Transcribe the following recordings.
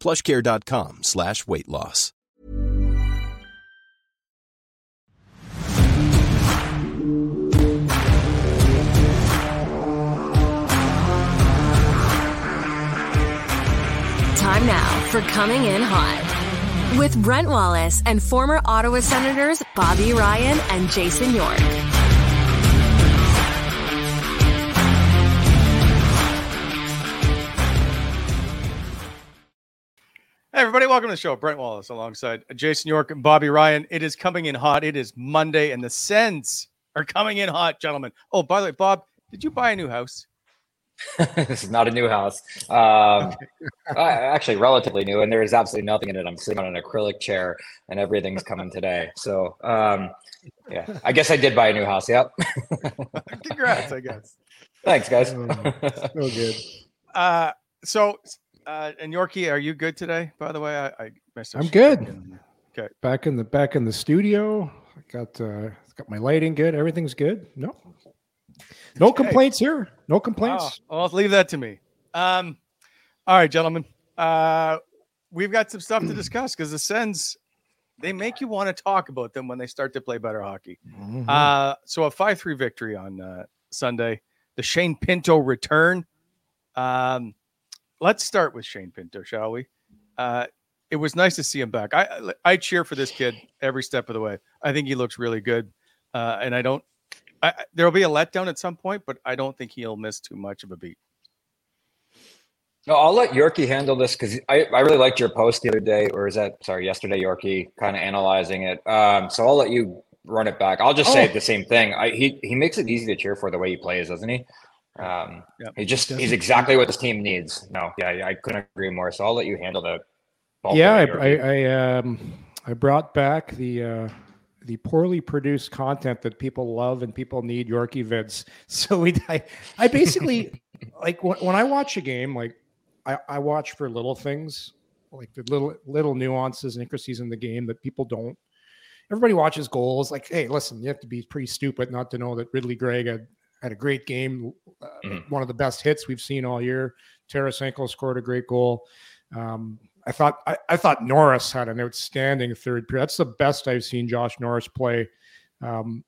plushcare.com slash weight loss. Time now for Coming In Hot with Brent Wallace and former Ottawa Senators Bobby Ryan and Jason York. Hey, everybody, welcome to the show. Brent Wallace alongside Jason York and Bobby Ryan. It is coming in hot. It is Monday, and the Sens are coming in hot, gentlemen. Oh, by the way, Bob, did you buy a new house? this is not a new house. Um, I- actually, relatively new, and there is absolutely nothing in it. I'm sitting on an acrylic chair, and everything's coming today. So, um, yeah, I guess I did buy a new house. Yep. Congrats, I guess. Thanks, guys. So good. Uh, so, uh, and Yorkie, are you good today? By the way, I, I missed. I'm good. Okay. Back in the back in the studio. I got uh got my lighting good. Everything's good. No. No Okay. complaints here. No Wow. complaints. Well, leave that to me. Um, all right, gentlemen. Uh, we've got some stuff to discuss because the Sens, they make you want to talk about them when they start to play better hockey. Mhm. Uh, so a 5 3 victory on uh, Sunday. The Shane Pinto return. Um, let's start with Shane Pinto, shall we? Uh, it was nice to see him back. I I cheer for this kid every step of the way. I think he looks really good, uh, and I don't. I, there'll be a letdown at some point, but I don't think he'll miss too much of a beat. No, I'll let Yorkie handle this because I, I really liked your post the other day, or is that sorry, yesterday, Yorkie, kind of analyzing it. Um, so I'll let you run it back. I'll just say Oh. the same thing. I, he he makes it easy to cheer for the way he plays, doesn't he? Um, Yep. he just he's exactly what this team needs. No, yeah, I couldn't agree more. So I'll let you handle the. yeah, I, I, I um I brought back the uh the poorly produced content that people love and people need Yorkie vids. So we I, I basically like when, when I watch a game, like I, I watch for little things, like the little little nuances and intricacies in the game that people don't. Everybody watches goals. Like, hey, listen, you have to be pretty stupid not to know that Ridley Greig had, had a great game, uh, Mhm. one of the best hits we've seen all year. Tarasenko scored a great goal. Um, I thought I, I thought Norris had an outstanding third period. That's the best I've seen Josh Norris play um,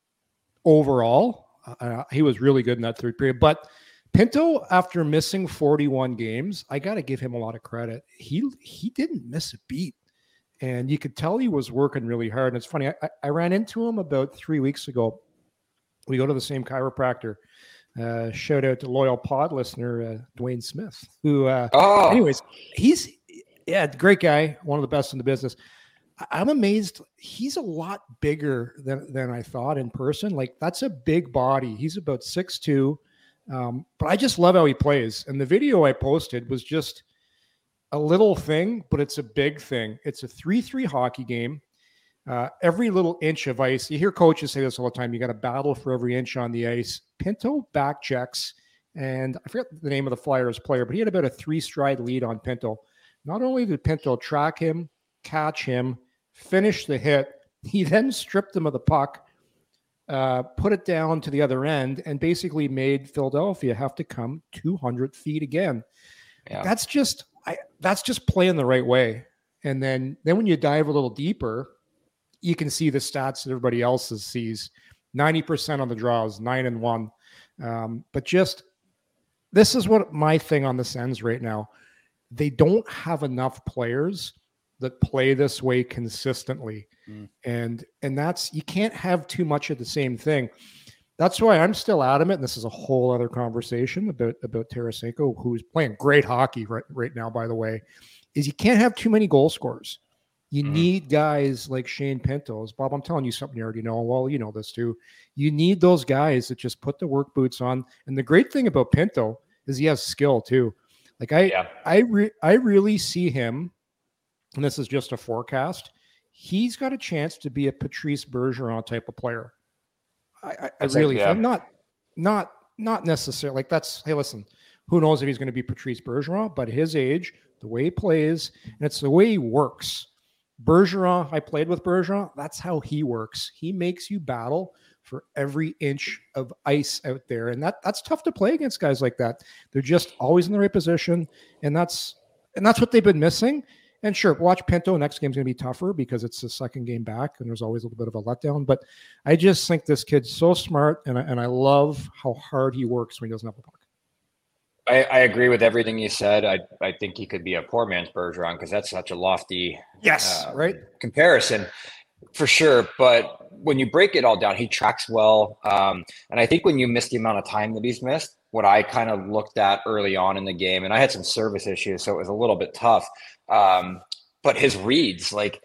overall. Uh, he was really good in that third period. But Pinto, after missing 41 games, I got to give him a lot of credit. He he didn't miss a beat, and you could tell he was working really hard. And it's funny, I- I ran into him about three weeks ago. We go to the same chiropractor. Uh, shout out to loyal pod listener uh, Dwayne Smith, who uh, Oh, anyways, he's yeah, great guy, one of the best in the business. I'm amazed. He's a lot bigger than than I thought in person. Like that's a big body. He's about six two, um, but I just love how he plays. And the video I posted was just a little thing, but it's a big thing. It's a three three hockey game. Uh, every little inch of ice. You hear coaches say this all the time. You got to battle for every inch on the ice. Pinto back checks, and I forget the name of the Flyers player, but he had about a three stride lead on Pinto. Not only did Pinto track him, catch him, finish the hit, he then stripped him of the puck, uh, put it down to the other end, and basically made Philadelphia have to come 200 feet again. Yeah. That's just I, that's just playing the right way. And then then when you dive a little deeper, you can see the stats that everybody else sees 90% on the draws, nine and one. Um, but just this is what my thing on the Sens right now. They don't have enough players that play this way consistently. Mm. And and that's you can't have too much of the same thing. That's why I'm still adamant. And this is a whole other conversation about about Tarasenko, who's playing great hockey right, right now, by the way, is you can't have too many goal scorers. You mm-hmm. need guys like Shane Pintos. Bob, I'm telling you something you already know. Well, you know this too. You need those guys that just put the work boots on. And the great thing about Pinto is he has skill too. Like I, yeah. I, re- I really see him, and this is just a forecast. He's got a chance to be a Patrice Bergeron type of player. I, I, I really, think, yeah. not, not, not necessarily. Like that's. Hey, listen. Who knows if he's going to be Patrice Bergeron? But his age, the way he plays, and it's the way he works Bergeron, I played with Bergeron. That's how he works. He makes you battle for every inch of ice out there, and that that's tough to play against guys like that. They're just always in the right position, and that's and that's what they've been missing. And sure, watch Pinto. Next game's going to be tougher because it's the second game back, and there's always a little bit of a letdown. But I just think this kid's so smart, and I, and I love how hard he works when he doesn't have the puck. I, I, agree with everything you said. I, I think he could be a poor man's Bergeron because that's such a lofty yes uh, right comparison for sure. But when you break it all down, he tracks well. Um, and I think when you miss the amount of time that he's missed, what I kind of looked at early on in the game, and I had some service issues, so it was a little bit tough. Um, but his reads, like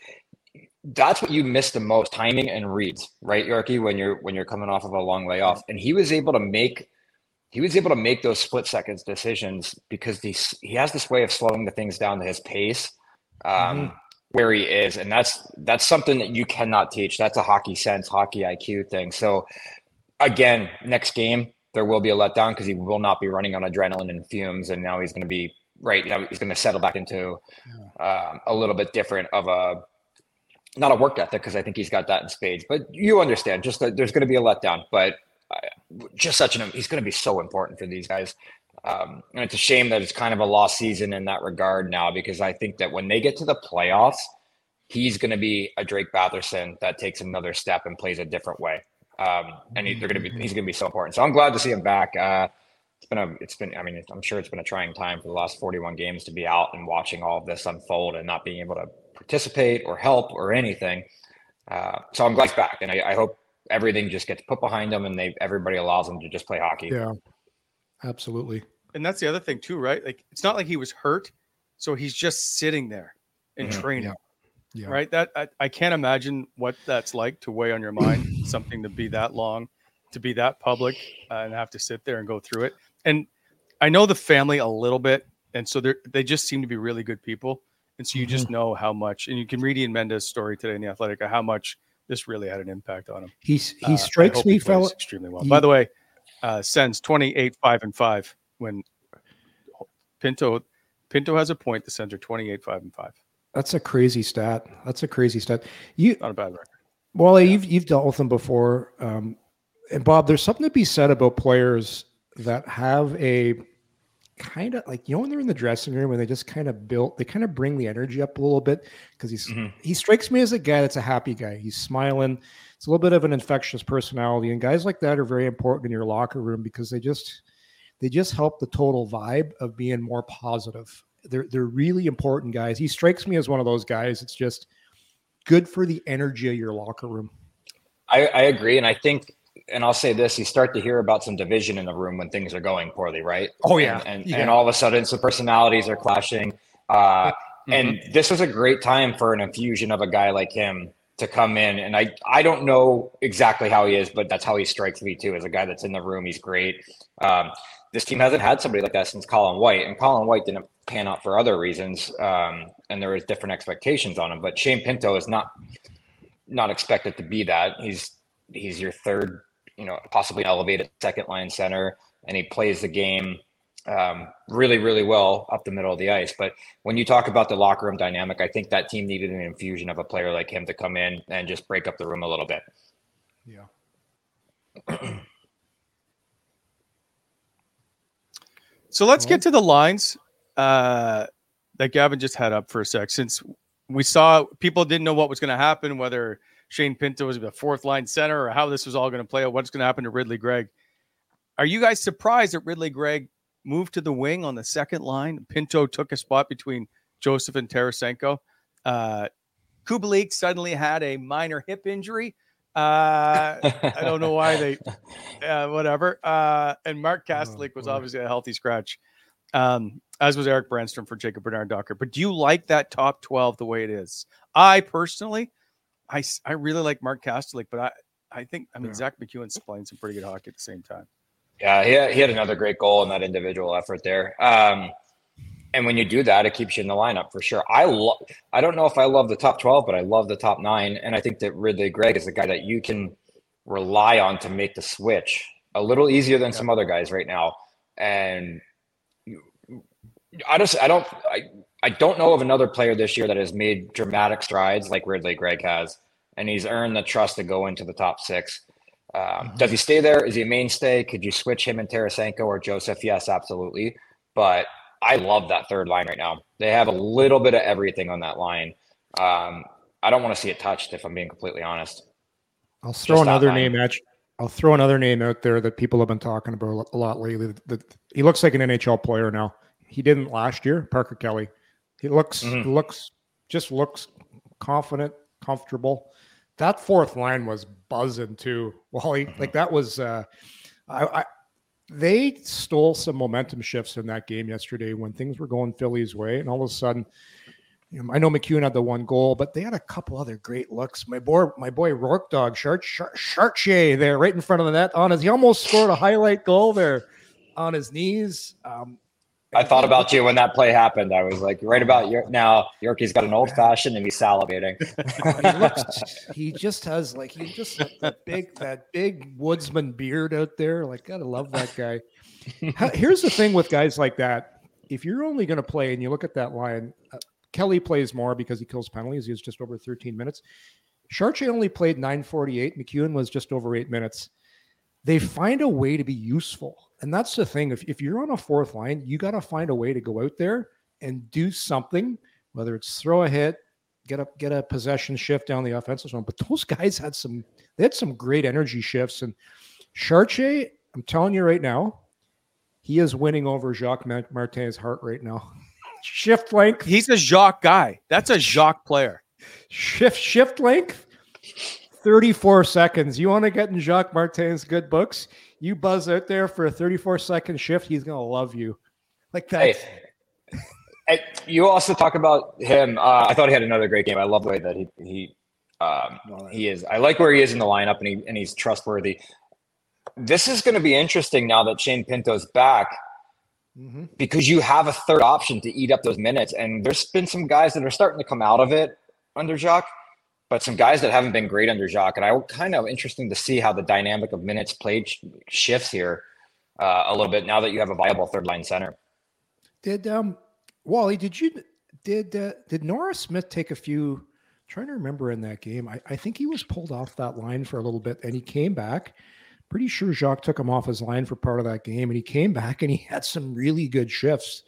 that's what you miss the most timing and reads, right, Yorkie, when you're when you're coming off of a long layoff. And he was able to make he was able to make those split seconds decisions because he he has this way of slowing the things down to his pace um, mm-hmm. where he is, and that's that's something that you cannot teach. That's a hockey sense, hockey IQ thing. So again, next game there will be a letdown because he will not be running on adrenaline and fumes, and now he's going to be right now he's going to settle back into um, a little bit different of a not a work ethic because I think he's got that in spades. But you understand, just that there's going to be a letdown, but just such an he's going to be so important for these guys. Um, and it's a shame that it's kind of a lost season in that regard now because I think that when they get to the playoffs, he's going to be a Drake Batherson that takes another step and plays a different way. Um, and he, they're going to be he's going to be so important. So I'm glad to see him back. Uh, it's been a it's been I mean I'm sure it's been a trying time for the last 41 games to be out and watching all of this unfold and not being able to participate or help or anything. Uh, so I'm glad he's back, and I, I hope everything just gets put behind them and they everybody allows them to just play hockey. Yeah. Absolutely. And that's the other thing too, right? Like it's not like he was hurt, so he's just sitting there and mm-hmm. training. Yeah. Yeah. Right. That I, I can't imagine what that's like to weigh on your mind, something to be that long, to be that public, uh, and have to sit there and go through it. And I know the family a little bit, and so they they just seem to be really good people. And so you mm-hmm. just know how much, and you can read Ian Mendes' story today in the Athletic, how much this really had an impact on him. He's he uh, strikes me, fellow, extremely well. He, By the way, uh, twenty eight five and five when Pinto Pinto has a point. The twenty eight five and five. That's a crazy stat. That's a crazy stat. You not a bad record. Well, yeah. you've you've dealt with them before, um, and Bob. There's something to be said about players that have a kind of like you know when they're in the dressing room and they just kind of built they kind of bring the energy up a little bit? Because he's mm-hmm. he strikes me as a guy that's a happy guy. He's smiling. It's a little bit of an infectious personality and guys like that are very important in your locker room because they just they just help the total vibe of being more positive. They're they're really important guys. He strikes me as one of those guys it's just good for the energy of your locker room. I, I agree and i think and I'll say this: you start to hear about some division in the room when things are going poorly, right? Oh yeah, and and, yeah. and all of a sudden, some personalities are clashing. Uh, And this was a great time for an infusion of a guy like him to come in. And I I don't know exactly how he is, but that's how he strikes me too. As a guy that's in the room, he's great. Um, this team hasn't had somebody like that since Colin White, and Colin White didn't pan out for other reasons, um, and there was different expectations on him. But Shane Pinto is not not expected to be that. He's he's your third, you know, possibly elevated second line center, and he plays the game um, really, really well up the middle of the ice. But when you talk about the locker room dynamic, I think that team needed an infusion of a player like him to come in and just break up the room a little bit. Yeah. So let's get to the lines uh, that Gavin just had up for a sec. Since we saw people didn't know what was going to happen, whether Shane Pinto was the fourth line center or how this was all going to play out, what's going to happen to Ridley Greig. Are you guys surprised that Ridley Greig moved to the wing on the second line? Pinto took a spot between Joseph and Tarasenko. Uh, Kubalik suddenly had a minor hip injury. Uh, I don't know why they, uh, whatever. Uh, and Mark Kastelic was obviously a healthy scratch, um, as was Erik Brannstrom for Jacob Bernard Docker. But do you like that top 12 the way it is? I personally, I, I really like Mark Kastelic, but I, I think, I mean, Yeah. Zack MacEwen's playing some pretty good hockey at the same time. Yeah, he had, he had another great goal in that individual effort there. Um, and when you do that, it keeps you in the lineup for sure. I love. I don't know if I love the top twelve, but I love the top nine, and I think that Ridley Greig is a guy that you can rely on to make the switch a little easier than some other guys right now. And you- I just, I don't, I, I don't know of another player this year that has made dramatic strides like Ridley Greig has, and he's earned the trust to go into the top six. Um, Does he stay there? Is he a mainstay? Could you switch him and Tarasenko or Joseph? Yes, absolutely. But I love that third line right now. They have a little bit of everything on that line. Um, I don't want to see it touched, if I'm being completely honest. I'll throw Just another name at you. I'll throw another name out there that people have been talking about a lot lately. That he looks like an NHL player now. He didn't last year. Parker Kelly. He looks Mhm. looks just looks confident, comfortable. That fourth line was buzzing too. Wally, Mm-hmm. like that was. uh I, I they stole some momentum shifts in that game yesterday when things were going Philly's way, and all of a sudden, you know, I know MacEwen had the one goal, but they had a couple other great looks. My boy, my boy Rourke dog, Chart Chartier there, right in front of the net on his. He almost scored a highlight goal there on his knees. Um, I thought about you when that play happened. I was like, right about your now, Yorkie's got an old fashioned and he's salivating. he looks he just has like he just that big that big woodsman beard out there. Like gotta love that guy. Here's the thing with guys like that. If you're only going to play and you look at that line uh, kelly plays more because he kills penalties. He was just over 13 minutes. Chartier only played 948 MacEwen was just over eight minutes. They find a way to be useful and that's the thing if, if you're on a fourth line you got to find a way to go out there and do something whether it's throw a hit get a get a possession shift down the offensive zone. But those guys had some they had some great energy shifts. And Chartier, I'm telling you right now, he is winning over Jacques Ma- Martin's heart right now. shift length, He's a Jacques guy. That's a Jacques player. shift shift length, 34 seconds. You want to get in Jacques Martin's good books? You buzz out there for a 34 second shift, he's gonna love you. Like that. Hey, you also talk about him. Uh, I thought he had another great game. I love the way that he he um, he is. I like where he is in the lineup, and he and he's trustworthy. This is going to be interesting now that Shane Pinto's back Mhm. because you have a third option to eat up those minutes. And there's been some guys that are starting to come out of it under Jacques, but some guys that haven't been great under Jacques. And I kind of interesting to see how the dynamic of minutes played shifts here uh, a little bit now that you have a viable third line center. Did um Wally, did you did uh, did Norris Smith take a few trying to remember in that game? I, I think he was pulled off that line for a little bit and he came back. Pretty sure Jacques took him off his line for part of that game and he came back and he had some really good shifts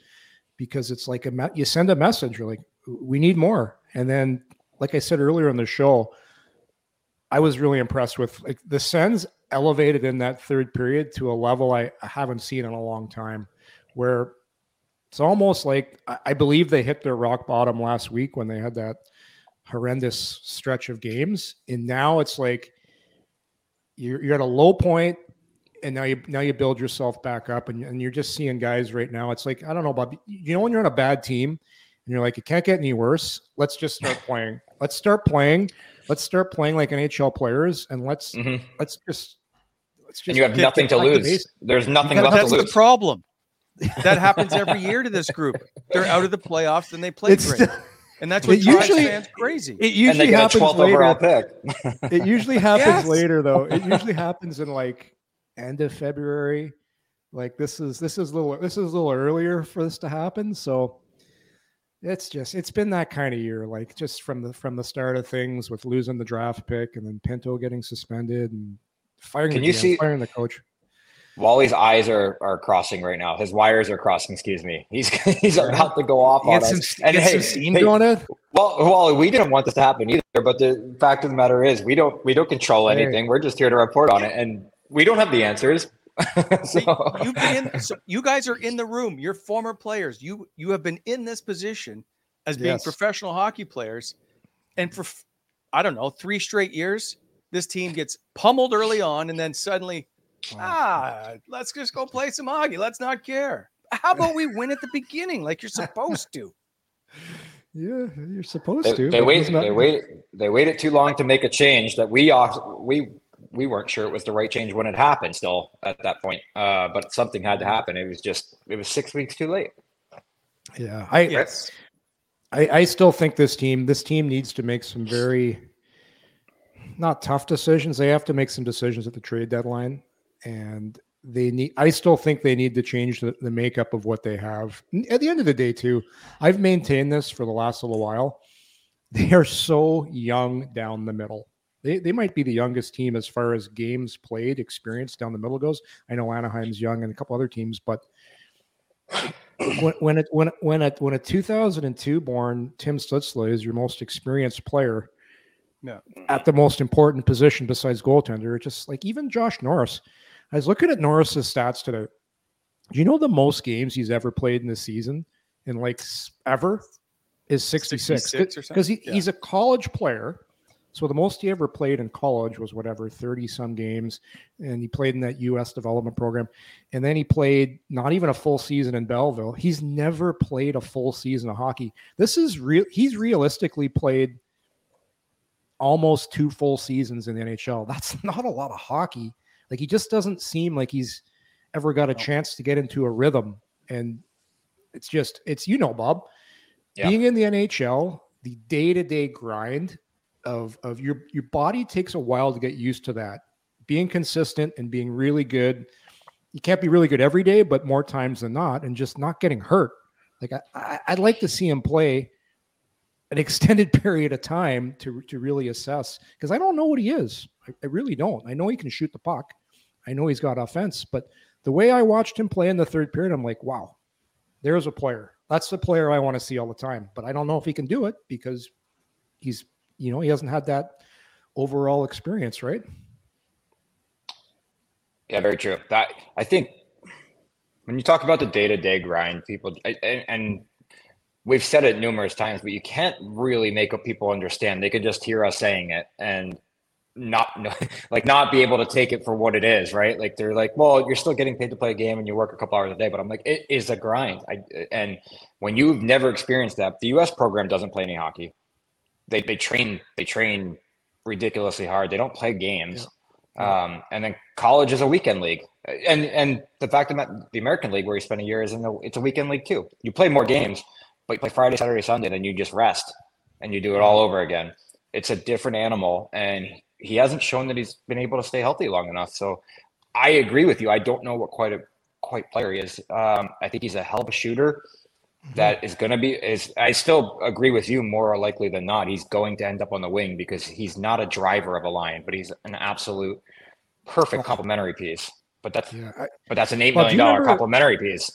because it's like a you send a message, you're like, we need more. And then, like I said earlier in the show, I was really impressed with like the Sens elevated in that third period to a level I haven't seen in a long time where it's almost like I- I believe they hit their rock bottom last week when they had that horrendous stretch of games, and now it's like you're you're at a low point, and now you now you build yourself back up, and, and you're just seeing guys right now. It's like I don't know, Bob. You know when you're on a bad team, and you're like, it can't get any worse. Let's just start playing. Let's start playing. Let's start playing like NHL players, and let's Mhm. let's just let's just. And you have nothing to lose. basics. There's nothing gotta- left That's to the lose. problem. That happens every year to this group. They're out of the playoffs and they play It's great. And that's what It usually- fans crazy. It and they usually get a happens 12th overall later. pick. It usually happens Yes. later, though. It usually happens in like end of February. Like this is this is a little this is a little earlier for this to happen. So it's just it's been that kind of year. Like just from the from the start of things with losing the draft pick and then Pinto getting suspended and firing. Can the you GM, see- firing the coach? Wally's eyes are are crossing right now. His wires are crossing. Excuse me. He's he's about to go off on Get us. some, get some steam hey, going. Ed? Well, well, we didn't want this to happen either. But the fact of the matter is, we don't we don't control Hey. anything. We're just here to report on it, and we don't have the answers. See, so, You've been in, so you guys are in the room. You're former players. You you have been in this position as being Yes. professional hockey players, and for I don't know three straight years, this team gets pummeled early on, and then suddenly, ah, let's just go play some hockey. Let's not care. How about we win at the beginning, like you're supposed to? Yeah, you're supposed they, to. they but wait. not- They waited. They waited too long to make a change that we off we we weren't sure it was the right change when it happened. Still at that point, uh, but something had to happen. It was just it was six weeks too late. Yeah, I, Yes. I, I still think this team this team needs to make some very not tough decisions. They have to make some decisions at the trade deadline, and they need. I still think they need to change the, the makeup of what they have. At the end of the day, too, I've maintained this for the last little while. They are so young down the middle. They, they might be the youngest team as far as games played, experience down the middle goes. I know Anaheim's young and a couple other teams, but when when it when when a when a 2002 born Tim Stützle is your most experienced player, Yeah. at the most important position besides goaltender, it's just like even Josh Norris. I was looking at Norris's stats today. Do you know the most games he's ever played in the season in like ever is 66 66 because he. Yeah. he's a college player. So the most he ever played in college was whatever 30 some games and he played in that US development program and then he played not even a full season in Belleville. He's never played a full season of hockey. This is real he's realistically played almost two full seasons in the NHL. That's not a lot of hockey. Like he just doesn't seem like he's ever got a chance to get into a rhythm. And it's just, it's, you know, Bob, Yeah. being in the NHL, the day to day grind of, of your, your body takes a while to get used to that. Being consistent and being really good. You can't be really good every day, but more times than not, and just not getting hurt. Like I, I I'd like to see him play an extended period of time to to really assess because I don't know what he is. I, I really don't. I know he can shoot the puck. I know he's got offense, but the way I watched him play in the third period, I'm like, wow, there's a player. That's the player I want to see all the time. But I don't know if he can do it because he's, you know, he hasn't had that overall experience, right? Yeah, very true. That I think when you talk about the day to day grind, people I- and, and we've said it numerous times, but you can't really make people understand. They could just hear us saying it and not like not be able to take it for what it is, right? Like they're like, well, you're still getting paid to play a game and you work a couple hours a day, but I'm like, it is a grind. I and when you've never experienced that, the U.S. program doesn't play any hockey. They they train they train ridiculously hard. They don't play games. Um, and then college is a weekend league, and and the fact that the American League, where you spend a year, is in the it's a weekend league too. You play more games, but you play Friday, Saturday, Sunday, then you just rest and you do it all over again. It's a different animal, and he hasn't shown that he's been able to stay healthy long enough. So I agree with you. I don't know what quite a quite player he is. Um, I think he's a hell of a shooter. That is going to be is I still agree with you more likely than not. He's going to end up on the wing because he's not a driver of a line, but he's an absolute perfect complementary piece. But that's Yeah. I, but that's an eight Well, million dollar complementary piece.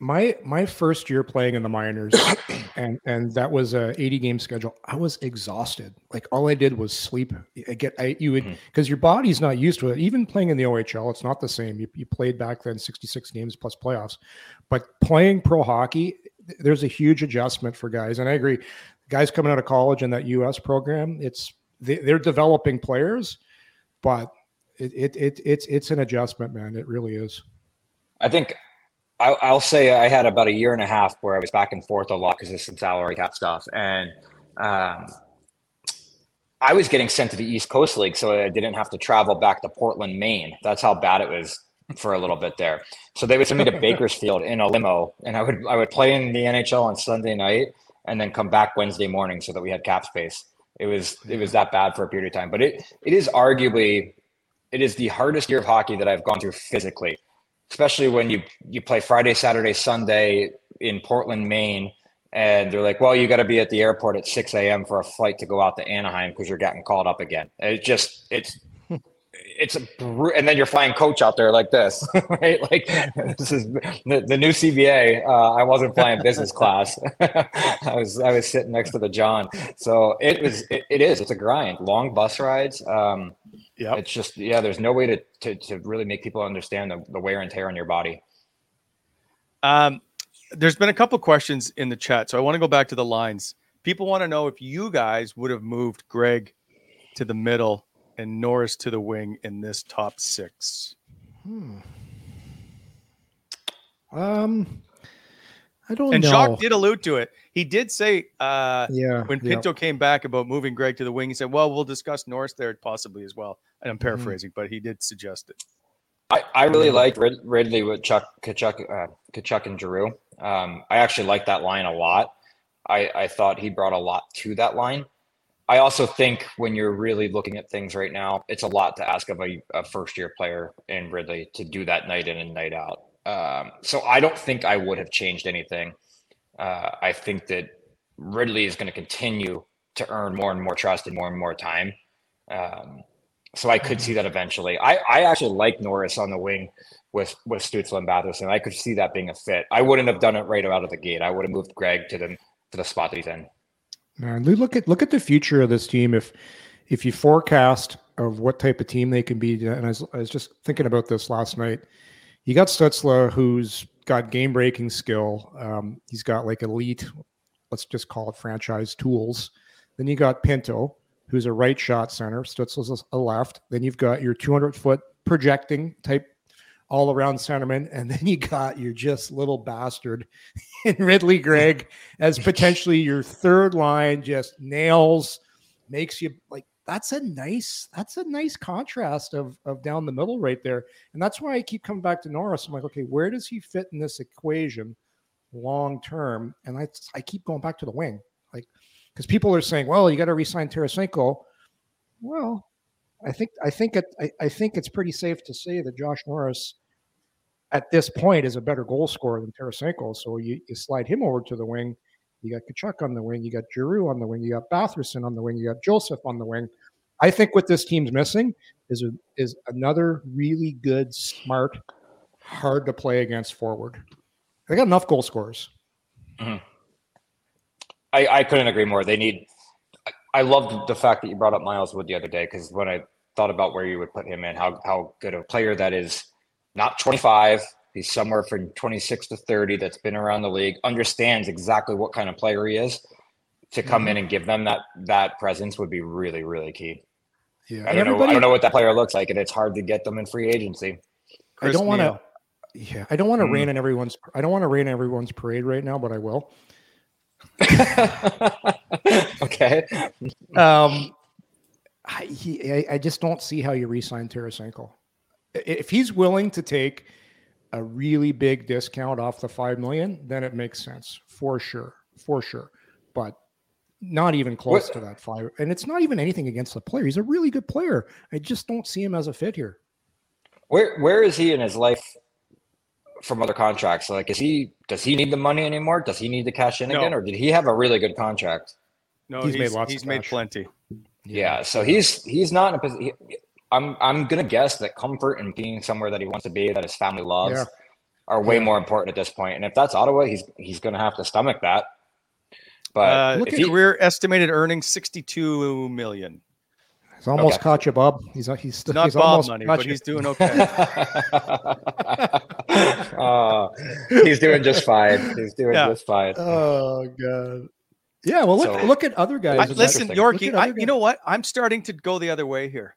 My my first year playing in the minors and and that was a 80 game schedule i was exhausted. Like all i did was sleep. I get i you would mm-hmm. because your body's not used to it. Even playing in the ohl it's not the same. You, you played back then 66 games plus playoffs. But playing pro hockey there's a huge adjustment for guys and i agree. Guys coming out of college in that us program it's they, they're developing players but it, it, it it's it's an adjustment man. It really is. I think I, I'll say I had about a year and a half where I was back and forth a lot because of some salary cap stuff, and um, I was getting sent to the East Coast League, so I didn't have to travel back to Portland, Maine. That's how bad it was for a little bit there. So they would send me to Bakersfield in a limo, and I would I would play in the NHL on Sunday night, and then come back Wednesday morning so that we had cap space. It was it was that bad for a period of time, but it it is arguably it is the hardest year of hockey that I've gone through physically, especially when you you play Friday, Saturday, Sunday in Portland, Maine, and they're like, "Well, you got to be at the airport at 6 a.m. for a flight to go out to Anaheim because you're getting called up again." It just it's it's a and then you're flying coach out there like this, right? Like this is the, the new CBA. Uh, I wasn't flying business class. I was I was sitting next to the John. So it was it, it is it's a grind. Long bus rides. Um, yeah, it's just yeah. There's no way to, to to really make people understand the, the wear and tear on your body. Um, there's been a couple questions in the chat, so I want to go back to the lines. People want to know if you guys would have moved Greig to the middle and Norris to the wing in this top six? Hmm. Um, I don't know. and know. Jacques did allude to it. He did say, uh, yeah, when Pinto yeah. came back about moving Greig to the wing, he said, "Well, we'll discuss Norris there possibly as well." And I'm mm-hmm. paraphrasing, mm-hmm. but he did suggest it. I, I really liked Rid- Ridley with Chuck, Tkachuk, uh, Tkachuk and Giroux. Um, I actually like that line a lot. I, I thought he brought a lot to that line. I also think when you're really looking at things right now, it's a lot to ask of a, a first year player in Ridley to do that night in and night out. Um, so I don't think I would have changed anything. Uh, I think that Ridley is going to continue to earn more and more trust and more and more time. Um, so I could see that eventually. I, I actually like Norris on the wing with with Stützle and Batherson. I could see that being a fit. I wouldn't have done it right out of the gate. I would have moved Greig to the to the spot that he's in. Man, look at look at the future of this team. If if you forecast of what type of team they can be, and I was, I was just thinking about this last night. You got Stützle, who's got game breaking skill. Um, he's got like elite, let's just call it franchise tools. Then you got Pinto, who's a right shot center. Stützle's a left. Then you've got your 200 foot projecting type all around centerman. And then you got your just little bastard in Ridley Greig as potentially your third line, just nails, makes you like that's a nice that's a nice contrast of of down the middle right there. And that's why I keep coming back to Norris. I'm like, okay, where does he fit in this equation long term? And I I keep going back to the wing. Because people are saying, well, you got to resign Tarasenko. Well, I think I think it I, I, think it's pretty safe to say that Josh Norris at this point is a better goal scorer than Tarasenko. So you, you slide him over to the wing. You got Tkachuk on the wing. You got Giroux on the wing. You got Batherson on the wing. You got Joseph on the wing. I think what this team's missing is a, is another really good, smart, hard to play against forward. They got enough goal scorers. Mm-hmm. I, I couldn't agree more. They need. I loved the fact that you brought up Miles Wood the other day because when I thought about where you would put him in, how how good a player that is not 25. He's somewhere from 26 to 30 that's been around the league, understands exactly what kind of player he is. To come mm-hmm. in and give them that that presence would be really, really key. Yeah, I don't know. I don't know what that player looks like, and it's hard to get them in free agency. Chris I don't want to. Yeah, I don't want to mm. rain on everyone's. I don't want to rain on everyone's parade right now, but I will. okay. Um, I, he, I, I, just don't see how you re-sign Tarasenko if he's willing to take a really big discount off the five million, then it makes sense for sure, for sure. But not even close what? to that five. And it's not even anything against the player. He's a really good player. I just don't see him as a fit here. Where where is he in his life from other contracts? Like, is he does he need the money anymore? Does he need to cash in no. again, or did he have a really good contract? No, he's, he's made lots. He's made plenty. Yeah, so he's he's not in a position. I'm I'm gonna guess that comfort and being somewhere that he wants to be, that his family loves, yeah. are way yeah. more important at this point. And if that's Ottawa, he's he's gonna have to stomach that. But uh, look at he, career estimated earnings sixty two million. He's almost okay. caught you, Bob. He's he's still not he's Bob money, but you. he's doing okay. uh, he's doing just fine. He's doing yeah. just fine. Oh god. Yeah, well, look so, look at other guys. I, listen, Yorkie, I, you know what? I'm starting to go the other way here.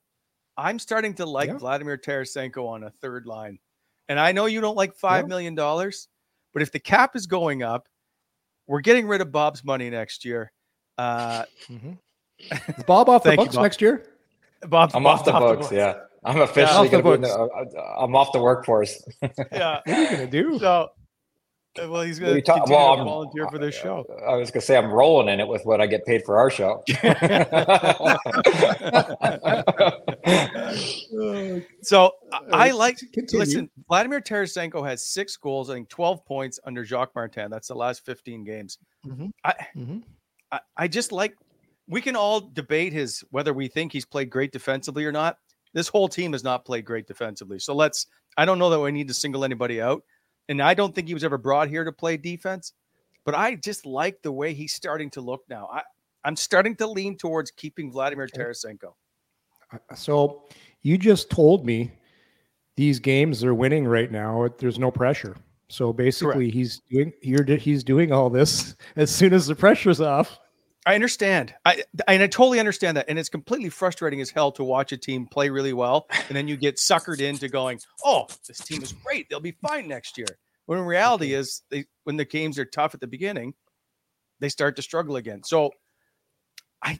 I'm starting to like yeah. Vladimir Tarasenko on a third line. And I know you don't like five yeah. million dollars, But if the cap is going up, we're getting rid of Bob's money next year. Uh, Mhm. Is Bob off the Thank you, books next year? Bob, I'm off Bob's the books. Yeah, I'm officially off the gonna be. The, uh, I'm off the workforce. Yeah. What are you gonna do? So, uh, well, he's gonna talking- continue well, to I'm- volunteer for this show. I was gonna say I'm rolling in it with what I get paid for our show. So I- I Uh, like continue. listen. Vladimir Tarasenko has six goals, I think twelve points under Jacques Martin. That's the last fifteen games. Mhm. I, Mhm. I I just like. We can all debate his whether we think he's played great defensively or not. This whole team has not played great defensively. So let's. I don't know that we need to single anybody out, and I don't think he was ever brought here to play defense. But I just like the way he's starting to look now. I I'm starting to lean towards keeping Vladimir Tarasenko. Uh, uh, so you just told me these games they're winning right now. There's no pressure. So basically, he's doing you're he's doing all this as soon as the pressure's off. I understand. I and I totally understand that. And it's completely frustrating as hell to watch a team play really well and then you get suckered into going, "Oh, this team is great. They'll be fine next year." When in reality is they when the games are tough at the beginning, they start to struggle again. So I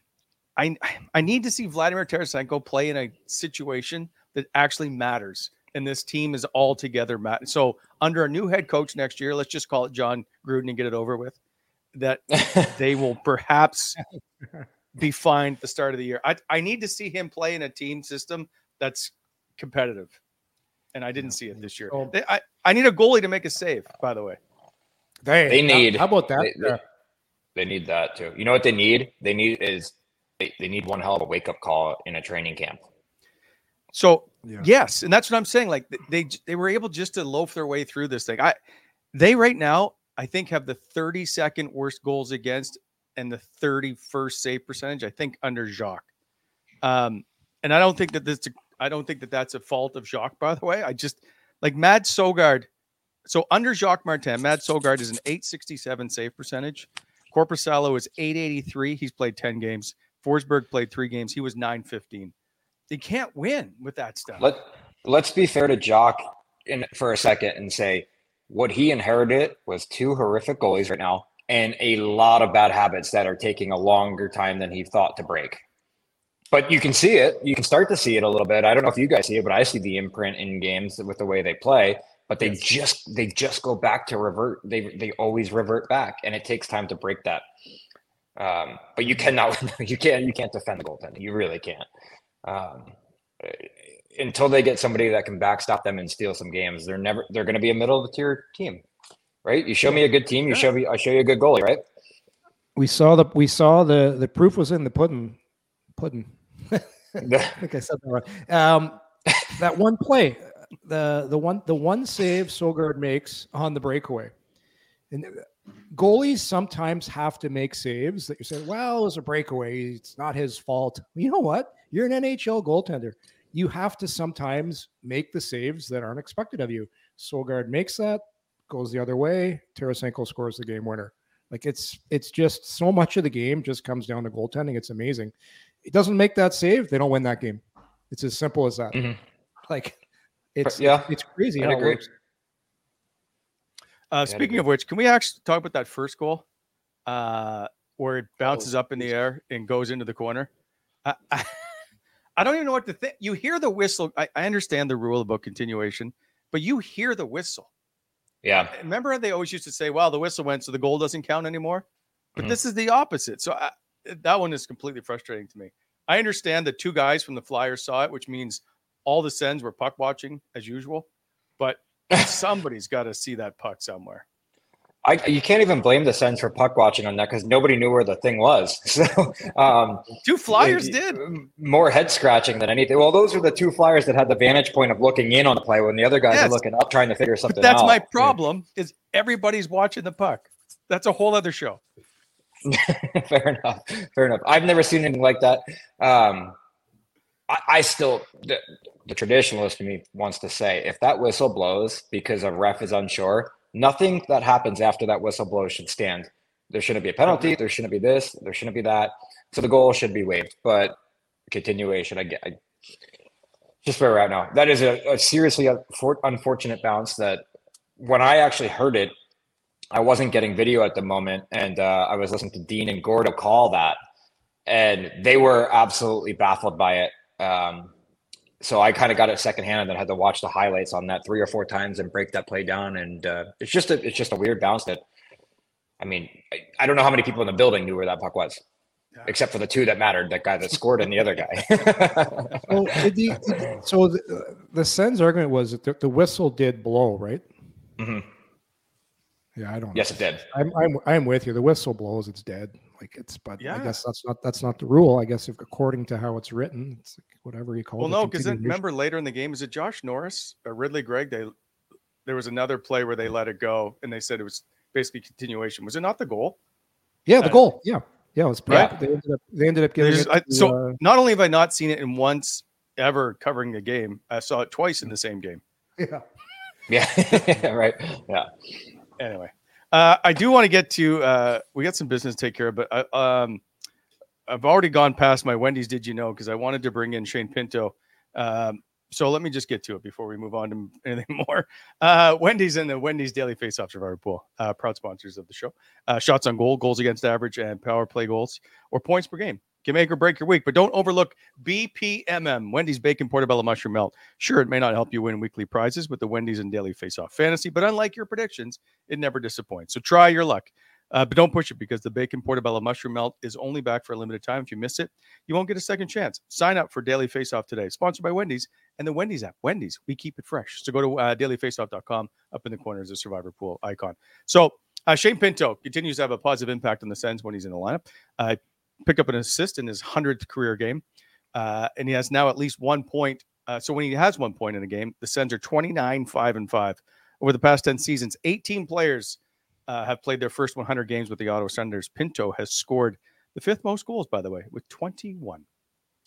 I I need to see Vladimir Tarasenko play in a situation that actually matters. And this team is all together. Matt. So under a new head coach next year, let's just call it John Gruden and get it over with. That they will perhaps be fine at the start of the year. I, I need to see him play in a team system that's competitive. And I didn't see it this year. So- They- I, I need a goalie to make a save, by the way. They, They need- How, about that? They, they- they need that too. You know what they need? They need is they, they need one hell of a wake up call in a training camp. So Yeah. yes, and that's what I'm saying. Like they they were able just to loaf their way through this thing. I they right now I think have the 32nd worst goals against and the 31st save percentage. I think under Jacques. Um, and I don't think that this I don't think that that's a fault of Jacques. By the way, I just like Mad Sogaard. So under Jacques Martin, Mad Sogaard is an 867 save percentage. Korpisalo is 883. He's played 10 games. Forsberg played three games. He was 915. They can't win with that stuff. Let let's be fair to Jock in for a second and say what he inherited was two horrific goalies right now and a lot of bad habits that are taking a longer time than he thought to break. But you can see it. You can start to see it a little bit. I don't know if you guys see it, but I see the imprint in games with the way they play. But they just they just go back to revert. They they always revert back, and it takes time to break that. Um, but you cannot you can't you can't defend the goaltending. You really can't. Um, until they get somebody that can backstop them and steal some games, they're never they're going to be a middle of the tier team, right? You show me a good team, you show me I show you a good goalie, right? we saw the we saw the the proof was in the pudding. Pudding. I think I said that wrong. Um, that one play, the the one the one save Sogaard makes on the breakaway, and goalies sometimes have to make saves that you say, "Well, it was a breakaway; it's not his fault." You know what? You're an NHL goaltender. You have to sometimes make the saves that aren't expected of you. Sogaard makes that, goes the other way. Tarasenko scores the game winner. Like it's it's just so much of the game just comes down to goaltending. It's amazing. It doesn't make that save, they don't win that game. It's as simple as that. Mhm. Like it's Yeah, it's, it's crazy I'd agree. works. Uh, Yeah, speaking they of which, can we actually talk about that first goal, uh, where it bounces up in the air and goes into the corner? I, I, I don't even know what to think. You hear the whistle. I, I understand the rule about continuation, but you hear the whistle. yeah. Remember, how they always used to say, "Well, the whistle went, so the goal doesn't count anymore." But Mhm. this is the opposite. So I, that one is completely frustrating to me. I understand that two guys from the Flyers saw it, which means all the Sens were puck watching as usual. But somebody's got to see that puck somewhere. I, you can't even blame the Sens for puck watching on that because nobody knew where the thing was. So um, Two Flyers it- did. more head scratching than anything. Well, those are the two Flyers that had the vantage point of looking in on the play when the other guys Yes. are looking up trying to figure something But that's out. my problem. Is everybody's watching the puck? That's a whole other show. fair enough. Fair enough. I've never seen anything like that. Um, I, I still, the, the traditionalist in me wants to say if that whistle blows because a ref is unsure, nothing that happens after that whistle blows should stand. There shouldn't be a penalty. There shouldn't be this. There shouldn't be that. So the goal should be waived. But continuation, I. I, just where we're at now. That is a, a seriously unfortunate bounce that when I actually heard it, I wasn't getting video at the moment, and uh, I was listening to Dean and Gordo call that, and they were absolutely baffled by it. Um, so I kind of got it secondhand, and then had to watch the highlights on that three or four times and break that play down. And uh, it's just a it's just a weird bounce that. I mean, I, I don't know how many people in the building knew where that puck was except for the two that mattered that guy that scored and the other guy well, the, so the, the Sens argument was that the, the whistle did blow right mm-hmm. yeah i don't yes it did I'm, I'm i'm with you the whistle blows it's dead like it's but Yeah. i guess that's not that's not the rule i guess if according to how it's written it's like whatever you call Well, it Well, no, because remember later in the game, is it Josh Norris or Ridly Greig? They there was another play where they let it go and they said it was basically continuation. Was it not the goal? yeah the uh, goal yeah yeah it was Yeah. perfect. they ended up they ended up giving There's- it I- to, so uh, not only have I not seen it in once ever covering the game, I saw it twice in the same game. yeah yeah right yeah Anyway, uh, I do want to get to uh, we got some business to take care of, but I, um, I've already gone past my Wendy's. Did you know? Because I wanted to bring in Shane Pinto. Um, so let me just get to it before we move on to anything more. Uh, Wendy's and the Wendy's Daily Faceoff Survivor Pool, uh, proud sponsors of the show. Uh, shots on goal, goals against average, and power play goals or points per game can make or break your week. But don't overlook BPMM, Wendy's Bacon Portobello Mushroom Melt. Sure, it may not help you win weekly prizes with the Wendy's and Daily Faceoff Fantasy, but unlike your predictions, it never disappoints. So try your luck. Uh, but don't push it because the bacon portobello mushroom melt is only back for a limited time. If you miss it, you won't get a second chance. Sign up for Daily Face Off today, sponsored by Wendy's and the Wendy's app. Wendy's, we keep it fresh. So go to uh, dailyfaceoff.com. Up in the corner is a Survivor Pool icon. So uh, Shane Pinto continues to have a positive impact on the Sens when he's in the lineup. Uh, picked up an assist in his hundredth career game, uh, and he has now at least one point. Uh, so when he has one point in a game, the Sens are 29, five and five over the past 10 seasons. 18 players uh, have played their first 100 games with the Ottawa Senators. Pinto has scored the fifth most goals, by the way, with 21.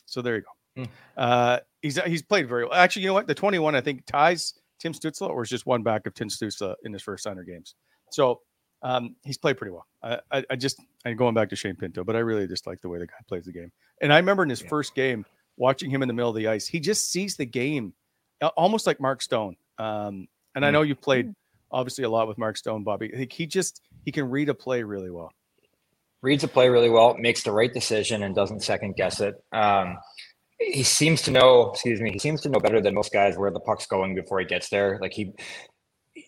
So there you go. Hmm. Uh, he's he's played very well. Actually, you know what? The 21 I think ties Tim Stützle, or is just one back of Tim Stützle in his first 100 games. So um, he's played pretty well. I, I, I just I'm going back to Shane Pinto, but I really just like the way the guy plays the game. And I remember in his Yeah. first game watching him in the middle of the ice, he just sees the game almost like Mark Stone. Um, and I Mm. know you've played obviously a lot with Mark Stone, Bobby. I think he just he can read a play really well. reads a play really well, makes the right decision, and doesn't second guess it. Um, he seems to know. Excuse me. He seems to know better than most guys where the puck's going before he gets there. Like he,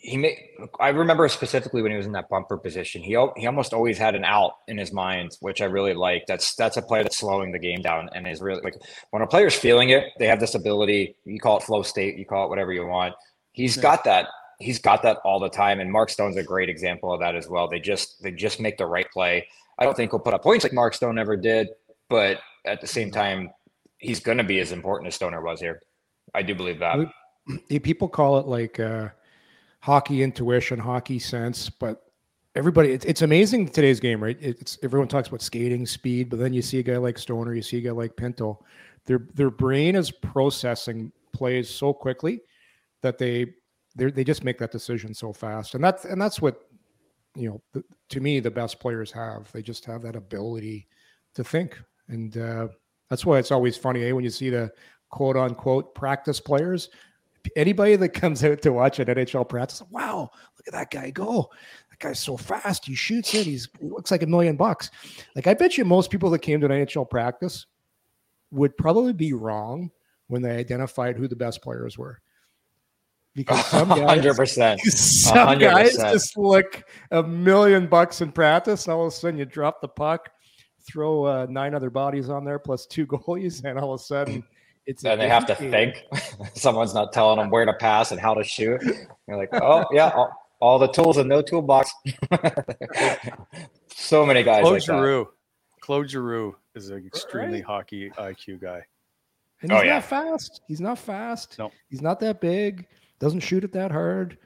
he made. I remember specifically when he was in that bumper position. He he almost always had an out in his mind, which I really like. That's that's a player that's slowing the game down and is really like when a player's feeling it. They have this ability. You call it flow state. You call it whatever you want. He's Yeah. got that he's got that all the time and mark stone's a great example of that as well they just they just make the right play i don't think he'll put up points like mark stone ever did but at the same time he's going to be as important as stoner was here i do believe that people call it like uh, hockey intuition, hockey sense, but everybody, it's, it's amazing today's game, right? It's everyone talks about skating speed, but then you see a guy like Stoner, you see a guy like Pinto, their their brain is processing plays so quickly that they they they just make that decision so fast, and that's and that's what you know to me the best players have. They just have that ability to think, and uh, that's why it's always funny eh, when you see the quote unquote practice players anybody that comes out to watch an NHL practice, wow, look at that guy go. That guy's so fast. He shoots it. He's he looks like a million bucks. Like I bet you most people that came to an NHL practice would probably be wrong when they identified who the best players were. Because some guys, 100% some guys 100%. just look a million bucks in practice, and all of a sudden you drop the puck, throw uh, nine other bodies on there plus two goalies, and all of a sudden it's and they have to think someone's not telling them where to pass and how to shoot you're like oh yeah all, all the tools and no toolbox so many guys Claude like that. Giroux. Claude Giroux is an extremely Right. hockey IQ guy. And Oh, he's yeah. not fast. He's not fast. No. He's not that big. Doesn't shoot it that hard.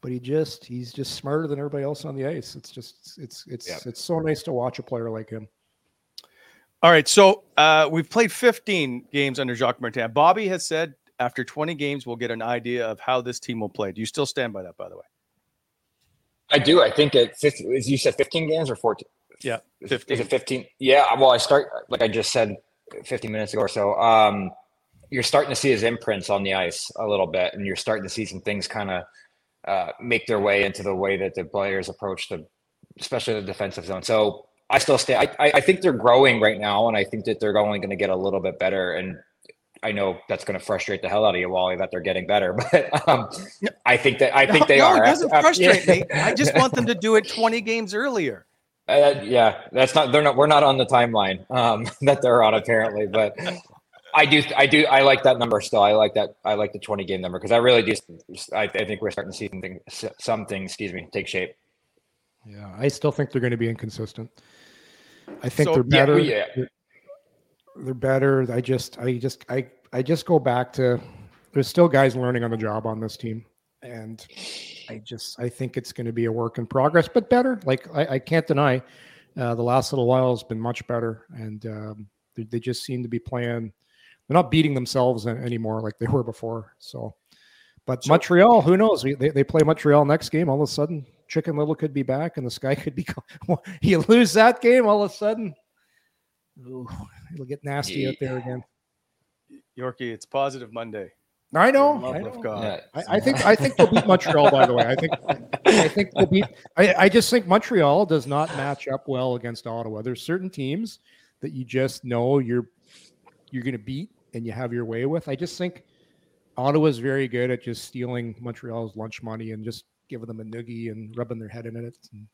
But he just he's just smarter than everybody else on the ice. It's just it's it's Yep. it's so nice to watch a player like him. All right, so uh, we've played 15 games under Jacques Martin. Bobby has said after 20 games we'll get an idea of how this team will play. Do you still stand by that? By the way, i do i think at 50 as you said 15 games or 14 yeah, Is- 15. Is it 15? Yeah. Well, I start, like I just said 15 minutes ago or so. Um, you're starting to see his imprints on the ice a little bit, and you're starting to see some things kind of uh, make their way into the way that the players approach the, especially the defensive zone. So I still stay. I, I think they're growing right now, and I think that they're only going to get a little bit better. And I know that's going to frustrate the hell out of you, Wally, that they're getting better. But um, I think that I think they no, are. It doesn't frustrate me. I just want them to do it 20 games earlier. Uh, yeah, that's not. They're not. We're not on the timeline um, that they're on apparently, but I do. I do. I like that number still. I like that. I like the 20 game number because I really do. I, I, think we're starting to see something. Something. Excuse me. Take shape. Yeah, I still think they're going to be inconsistent. I think so, they're better. Yeah, yeah. They're, better. I just, I just, I, I just go back to. There's still guys learning on the job on this team, and I just, I think it's going to be a work in progress, but better. Like I, I can't deny, uh, the last little while has been much better, and um, they, they just seem to be playing. They're not beating themselves anymore like they were before. So, but so, Montreal, who knows? They, they play Montreal next game. All of a sudden, Chicken Little could be back, and the sky could be. you lose that game, all of a sudden, ooh, it'll get nasty yeah. out there again. Yorkie, it's positive Monday. I know. I, know. Yeah. I, I, think I think they'll beat Montreal. by the way, I think I think they'll beat. I, I just think Montreal does not match up well against Ottawa. There's certain teams that you just know you're you're going to beat and you have your way with. I just think Ottawa's very good at just stealing Montreal's lunch money and just giving them a noogie and rubbing their head in it. And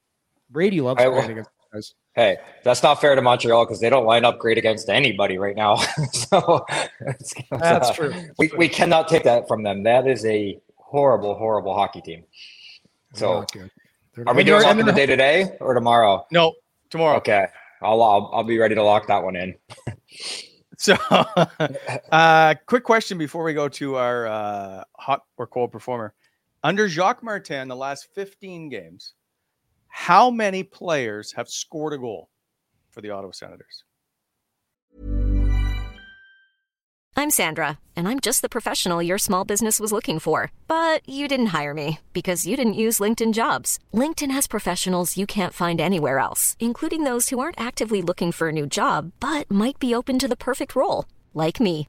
Brady loves I, playing against guys. Hey, that's not fair to Montreal because they don't line up great against anybody right now. so that's uh, true. we, we cannot take that from them. That is a horrible, horrible hockey team. So are we doing lock of the day today or tomorrow? No, tomorrow. Okay. I'll, I'll, I'll be ready to lock that one in. so, uh, quick question before we go to our uh, hot or cold performer. Under Jacques Martin, the last 15 games, how many players have scored a goal for the Ottawa Senators? I'm Sandra, and I'm just the professional your small business was looking for. But you didn't hire me because you didn't use LinkedIn jobs. LinkedIn has professionals you can't find anywhere else, including those who aren't actively looking for a new job but might be open to the perfect role, like me.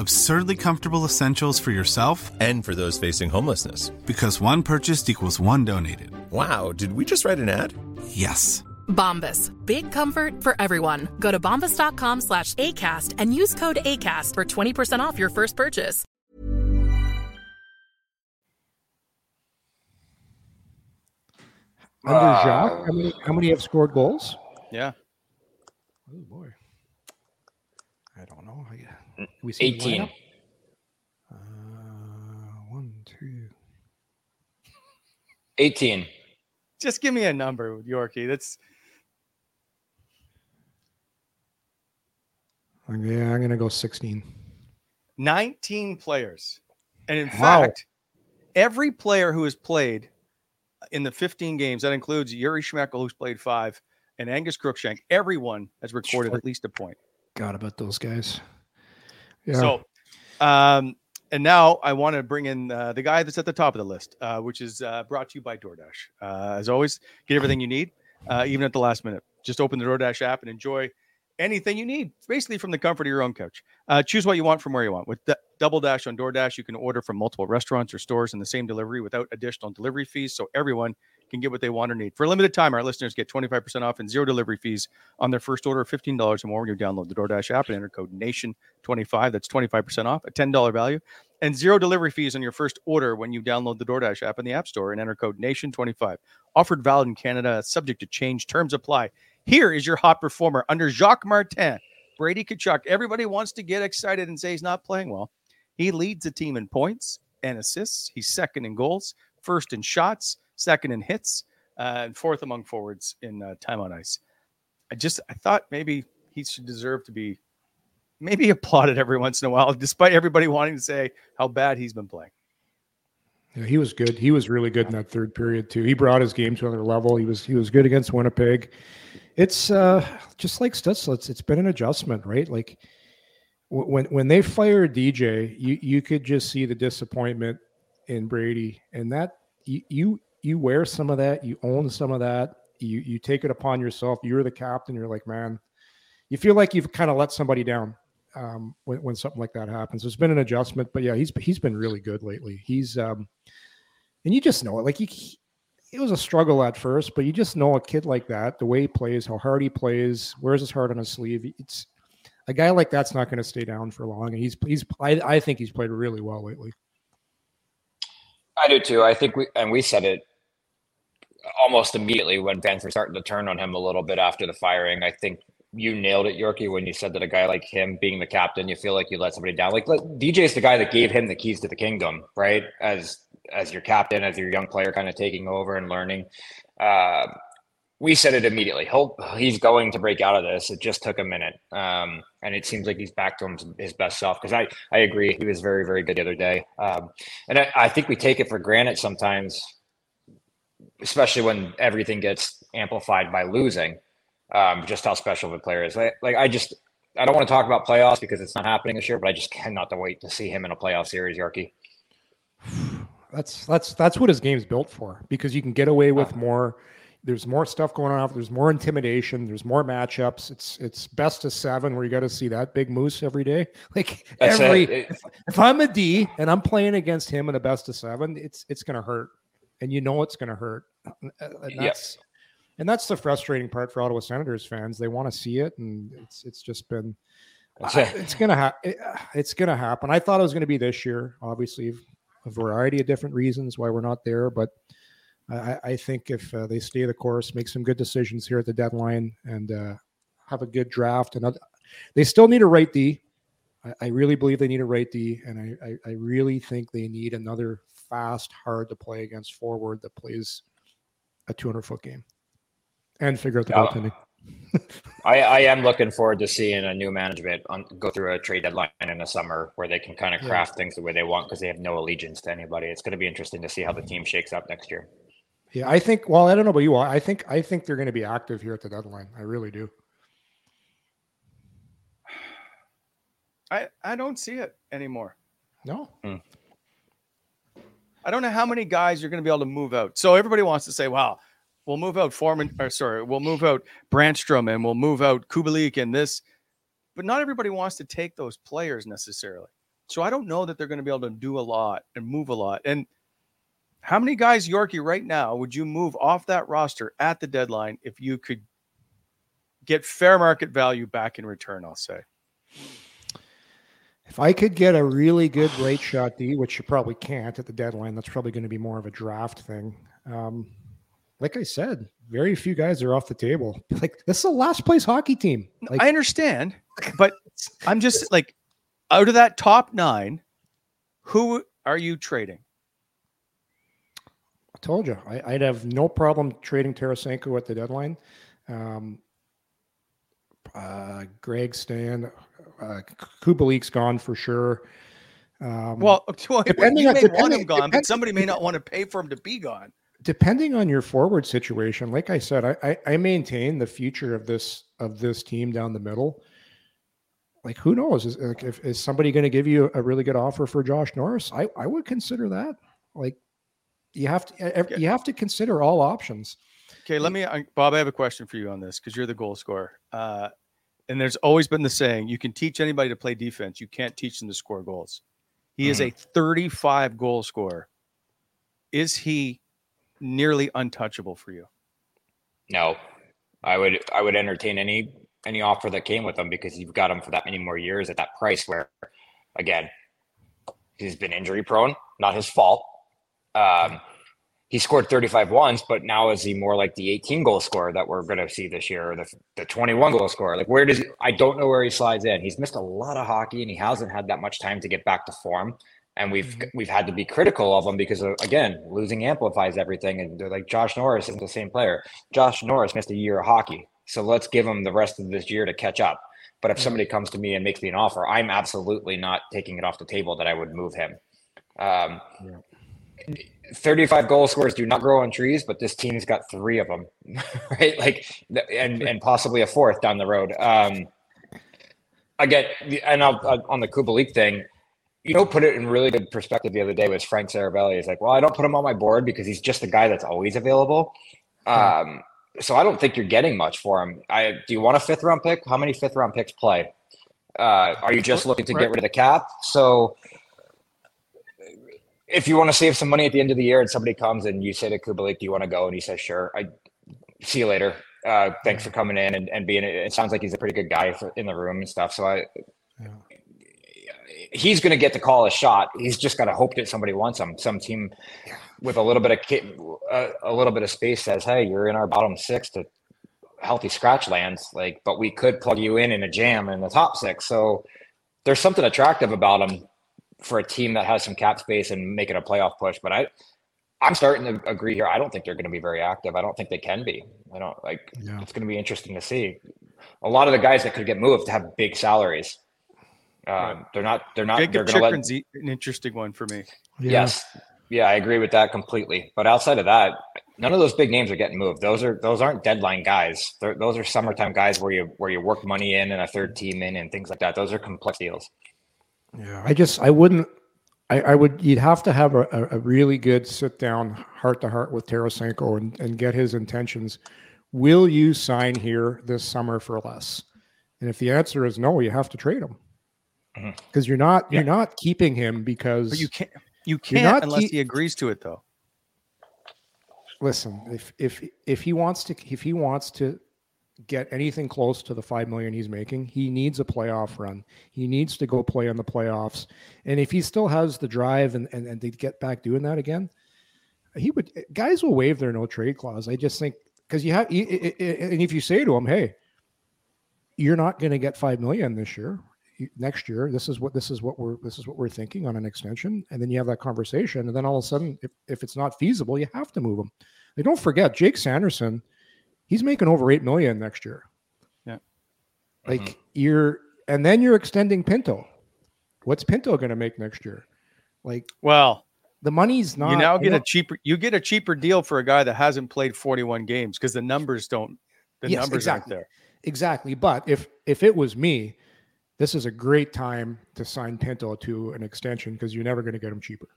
absurdly comfortable essentials for yourself and for those facing homelessness. Because one purchased equals one donated. Wow, did we just write an ad? Yes. Bombas. Big comfort for everyone. Go to bombas.com slash ACAST and use code ACAST for 20% off your first purchase. Under uh, Jacques, how many, how many have scored goals? Yeah. Oh, boy. I don't know. I, we see 18. Uh, one, two. 18. Just give me a number, Yorkie. That's. Yeah, I'm going to go 16. 19 players. And in wow. fact, every player who has played in the 15 games, that includes Jiri Smejkal, who's played five, and Angus Crookshank, everyone has recorded at least a point. God about those guys. Yeah. So, um, and now I want to bring in uh, the guy that's at the top of the list, uh, which is uh, brought to you by DoorDash. Uh, as always, get everything you need, uh, even at the last minute. Just open the DoorDash app and enjoy anything you need, basically from the comfort of your own couch. Uh, choose what you want from where you want. With D- Double Dash on DoorDash, you can order from multiple restaurants or stores in the same delivery without additional delivery fees. So everyone can get what they want or need. For a limited time, our listeners get 25% off and zero delivery fees on their first order of $15 or more when you download the DoorDash app and enter code NATION25. That's 25% off, a $10 value, and zero delivery fees on your first order when you download the DoorDash app in the App Store and enter code NATION25. Offered valid in Canada, subject to change. Terms apply. Here is your hot performer under Jacques Martin. Brady Tkachuk. Everybody wants to get excited and say he's not playing well. He leads the team in points and assists. He's second in goals, first in shots, second in hits, uh, and fourth among forwards in uh, time on ice. I just I thought maybe he should deserve to be maybe applauded every once in a while, despite everybody wanting to say how bad he's been playing. Yeah, he was good. He was really good in that third period too. He brought his game to another level. He was he was good against Winnipeg. It's uh, just like Stützle. It's, been an adjustment, right? Like when when they fired DJ, you you could just see the disappointment in Brady, and that you you, you wear some of that, you own some of that, you you take it upon yourself. You're the captain. You're like, man, you feel like you've kind of let somebody down um, when when something like that happens. It's been an adjustment, but yeah, he's he's been really good lately. He's um, and you just know it. Like he, it was a struggle at first, but you just know a kid like that, the way he plays, how hard he plays, wears his heart on his sleeve. It's a guy like that's not going to stay down for long. And he's he's I, I think he's played really well lately. I do too. I think we and we said it almost immediately when fans were starting to turn on him a little bit after the firing. I think you nailed it, Yorkie, when you said that a guy like him being the captain, you feel like you let somebody down. Like DJ's the guy that gave him the keys to the kingdom, right? As as your captain, as your young player, kind of taking over and learning. Uh, we said it immediately. He'll, he's going to break out of this. It just took a minute, um, and it seems like he's back to his best self. Because I, I agree, he was very, very good the other day, um, and I, I think we take it for granted sometimes, especially when everything gets amplified by losing. Um, just how special of a player is. Like, like I just, I don't want to talk about playoffs because it's not happening this year, but I just cannot wait to see him in a playoff series, Yorkie. That's that's that's what his game's built for because you can get away with more there's more stuff going on. There's more intimidation. There's more matchups. It's it's best of seven where you got to see that big moose every day. Like That's every if, if, I'm a D and I'm playing against him in a best of seven, it's it's gonna hurt, and you know it's gonna hurt. And that's yep. and that's the frustrating part for Ottawa Senators fans. They want to see it, and it's it's just been. I, it's gonna ha- it, it's gonna happen. I thought it was gonna be this year. Obviously, a variety of different reasons why we're not there, but I, I think if uh, they stay the course, make some good decisions here at the deadline, and uh, have a good draft, and they still need a right D. I, I really believe they need a right D, and I, I, I really think they need another fast, hard to play against forward that plays a 200 foot game and figure out the goaltending. I, I am looking forward to seeing a new management on, go through a trade deadline in the summer where they can kind of craft yeah. things the way they want because they have no allegiance to anybody. It's going to be interesting to see how the team shakes up next year. Yeah, I think. Well, I don't know about you. I think I think they're going to be active here at the deadline. I really do. I I don't see it anymore. No. Hmm. I don't know how many guys you're going to be able to move out. So everybody wants to say, "Wow, we'll move out Foreman, or sorry, we'll move out Brannstrom and we'll move out Kubalik and this," but not everybody wants to take those players necessarily. So I don't know that they're going to be able to do a lot and move a lot. And how many guys, Yorkie, right now would you move off that roster at the deadline if you could get fair market value back in return? I'll say. If I could get a really good late shot D, which you probably can't at the deadline, that's probably going to be more of a draft thing. Um, like I said, very few guys are off the table. Like this is a last place hockey team. Like, I understand, but I'm just like out of that top nine, who are you trading? I told you I, would have no problem trading Tarasenko at the deadline. Um, uh, Greg Stan, uh, Kubalik's gone for sure. Um, well, depending you on, may want him gone, but somebody may not want to pay for him to be gone. Depending on your forward situation, like I said, I, I, I maintain the future of this of this team down the middle. Like who knows? Is, like, if, is somebody going to give you a really good offer for Josh Norris? I, I would consider that. Like you have to you have to consider all options. Okay, let me, Bob. I have a question for you on this because you're the goal scorer. Uh, and there's always been the saying: you can teach anybody to play defense, you can't teach them to score goals. He mm-hmm. is a 35 goal scorer. Is he nearly untouchable for you? No, I would I would entertain any any offer that came with him because you've got him for that many more years at that price. Where, again, he's been injury prone, not his fault. Um, he scored 35 once, but now is he more like the 18 goal scorer that we're going to see this year, or the, the 21 goal scorer? Like, where does he, I don't know where he slides in. He's missed a lot of hockey, and he hasn't had that much time to get back to form. And we've mm-hmm. we've had to be critical of him because again, losing amplifies everything. And they're like Josh Norris isn't the same player. Josh Norris missed a year of hockey, so let's give him the rest of this year to catch up. But if mm-hmm. somebody comes to me and makes me an offer, I'm absolutely not taking it off the table that I would move him. Um, yeah 35 goal scorers do not grow on trees, but this team's got three of them, right? Like, and and possibly a fourth down the road. Um, I get, and I'll, uh, on the Kubalik thing, you know, put it in really good perspective the other day was Frank Seravalli. He's like, well, I don't put him on my board because he's just a guy that's always available. Um, so I don't think you're getting much for him. I do you want a fifth round pick? How many fifth round picks play? Uh, are you just looking to get rid of the cap? So if you want to save some money at the end of the year and somebody comes and you say to Kubalik, do you want to go? And he says, sure. I see you later. Uh, thanks for coming in and, and being, it sounds like he's a pretty good guy for, in the room and stuff. So I, yeah. he's going to get the call a shot. He's just got to hope that somebody wants him. Some team with a little bit of, uh, a little bit of space says, Hey, you're in our bottom six to healthy scratch lands. Like, but we could plug you in in a jam in the top six. So there's something attractive about him for a team that has some cap space and make it a playoff push. But I, I'm starting to agree here. I don't think they're going to be very active. I don't think they can be. I don't like. Yeah. It's going to be interesting to see. A lot of the guys that could get moved have big salaries. Um, right. They're not. They're not. Jacob they're let, an interesting one for me. Yeah. Yes. Yeah, I agree with that completely. But outside of that, none of those big names are getting moved. Those are those aren't deadline guys. They're, those are summertime guys where you where you work money in and a third team in and things like that. Those are complex deals. Yeah, I just I wouldn't. I, I would. You'd have to have a, a really good sit down, heart to heart with Tarasenko and, and get his intentions. Will you sign here this summer for less? And if the answer is no, you have to trade him because mm-hmm. you're not yeah. you're not keeping him because but you can't you can't unless keep, he agrees to it though. Listen, if if if he wants to if he wants to get anything close to the five million he's making, he needs a playoff run. He needs to go play in the playoffs. And if he still has the drive and, and, and to get back doing that again, he would guys will waive their no trade clause. I just think because you have and if you say to him, hey, you're not going to get five million this year. Next year, this is what this is what we're this is what we're thinking on an extension, and then you have that conversation, and then all of a sudden, if, if it's not feasible, you have to move them They don't forget Jake Sanderson he's making over eight million next year. Yeah. Like mm-hmm. you're and then you're extending Pinto. What's Pinto going to make next year? Like well, the money's not You now get a cheaper you get a cheaper deal for a guy that hasn't played 41 games because the numbers don't the yes, numbers exactly. aren't there. Exactly. But if if it was me, this is a great time to sign Pinto to an extension because you're never going to get him cheaper.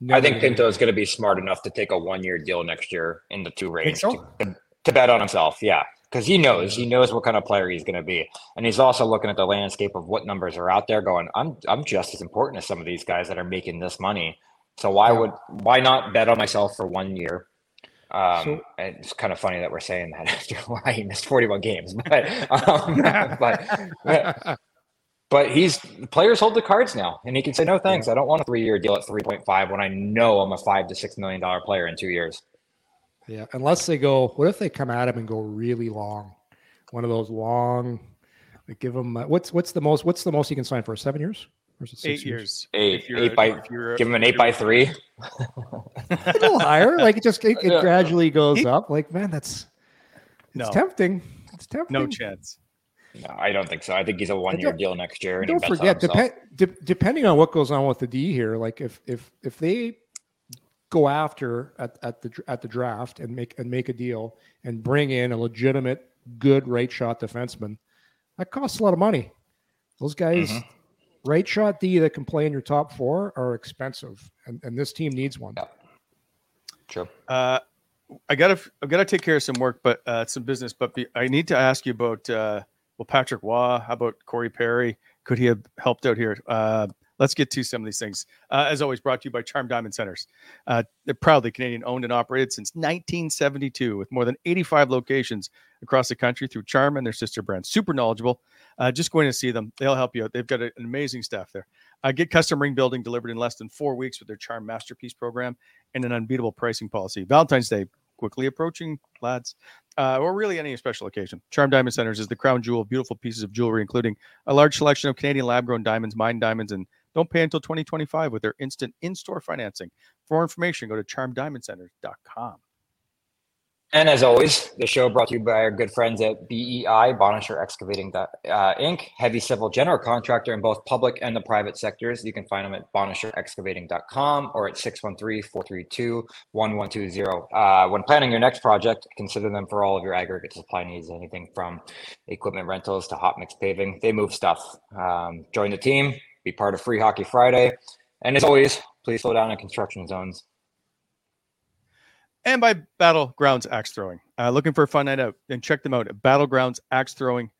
Never I think Pinto is going to be smart enough to take a one year deal next year in the two range so? to, to bet on himself. Yeah, because he knows he knows what kind of player he's going to be, and he's also looking at the landscape of what numbers are out there. Going, I'm I'm just as important as some of these guys that are making this money. So why would why not bet on myself for one year? Um, so, it's kind of funny that we're saying that after why he missed 41 games, but um, but but he's players hold the cards now, and he can say no thanks. I don't want a three year deal at 3.5 when I know I'm a five to six million dollar player in two years. Yeah, unless they go. What if they come at him and go really long? One of those long. Like give him uh, what's what's the most what's the most you can sign for seven years? Or is it eight years? years? Eight, eight by give him an eight by three. a little higher, like it just it, it gradually goes up. Like man, that's it's no. tempting. It's tempting. No chance. No, I don't think so. I think he's a one-year deal next year. don't forget, dep- de- depending on what goes on with the D here, like if if if they go after at, at the at the draft and make and make a deal and bring in a legitimate good right shot defenseman, that costs a lot of money. Those guys, mm-hmm. right shot D that can play in your top four are expensive, and, and this team needs one. Yeah. Sure. Uh, I gotta I gotta take care of some work, but uh, some business. But be, I need to ask you about uh, well Patrick Roy. How about Corey Perry? Could he have helped out here? Uh, let's get to some of these things. Uh, as always, brought to you by Charm Diamond Centres. Uh, they're proudly Canadian owned and operated since 1972 with more than 85 locations across the country through Charm and their sister brands. Super knowledgeable. Uh, just going to see them. They'll help you out. They've got an amazing staff there. Uh, get custom ring building delivered in less than four weeks with their Charm Masterpiece program and an unbeatable pricing policy. Valentine's Day quickly approaching, lads, uh, or really any special occasion. Charm Diamond Centres is the crown jewel of beautiful pieces of jewelry, including a large selection of Canadian lab grown diamonds, mine diamonds, and don't pay until 2025 with their instant in store financing. For more information, go to charmdiamondcentres.com. And as always, the show brought to you by our good friends at BEI, Bonnechere Excavating uh, Inc., heavy civil general contractor in both public and the private sectors. You can find them at bonnechereexcavating.com or at 613-432-1120. Uh, when planning your next project, consider them for all of your aggregate supply needs, anything from equipment rentals to hot mix paving. They move stuff. Um, join the team, be part of Free Hockey Friday. And as always, please slow down in construction zones and by Batl Grounds Axe Throwing. Uh, looking for a fun night out? Then check them out at Batl Grounds Axe Throwing.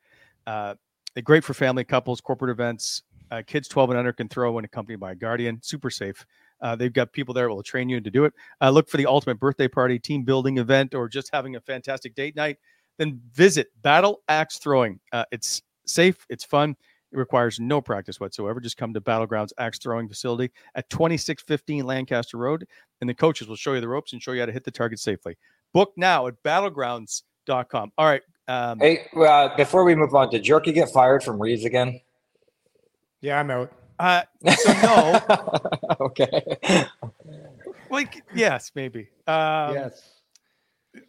Uh, they're great for family, couples, corporate events. Uh, kids 12 and under can throw when accompanied by a guardian. Super safe. Uh, they've got people there will train you to do it. Uh, look for the ultimate birthday party, team building event, or just having a fantastic date night. Then visit Battle Axe Throwing. Uh, it's safe, it's fun, it requires no practice whatsoever. Just come to Batl Grounds Axe Throwing Facility at 2615 Lancaster Road, and the coaches will show you the ropes and show you how to hit the target safely. Book now at batlgrounds.com. All right. Um, hey, uh, before we move on, did Jerky get fired from Reeves again? Yeah, I'm out. Uh, so no. okay. Like yes, maybe. Um, yes.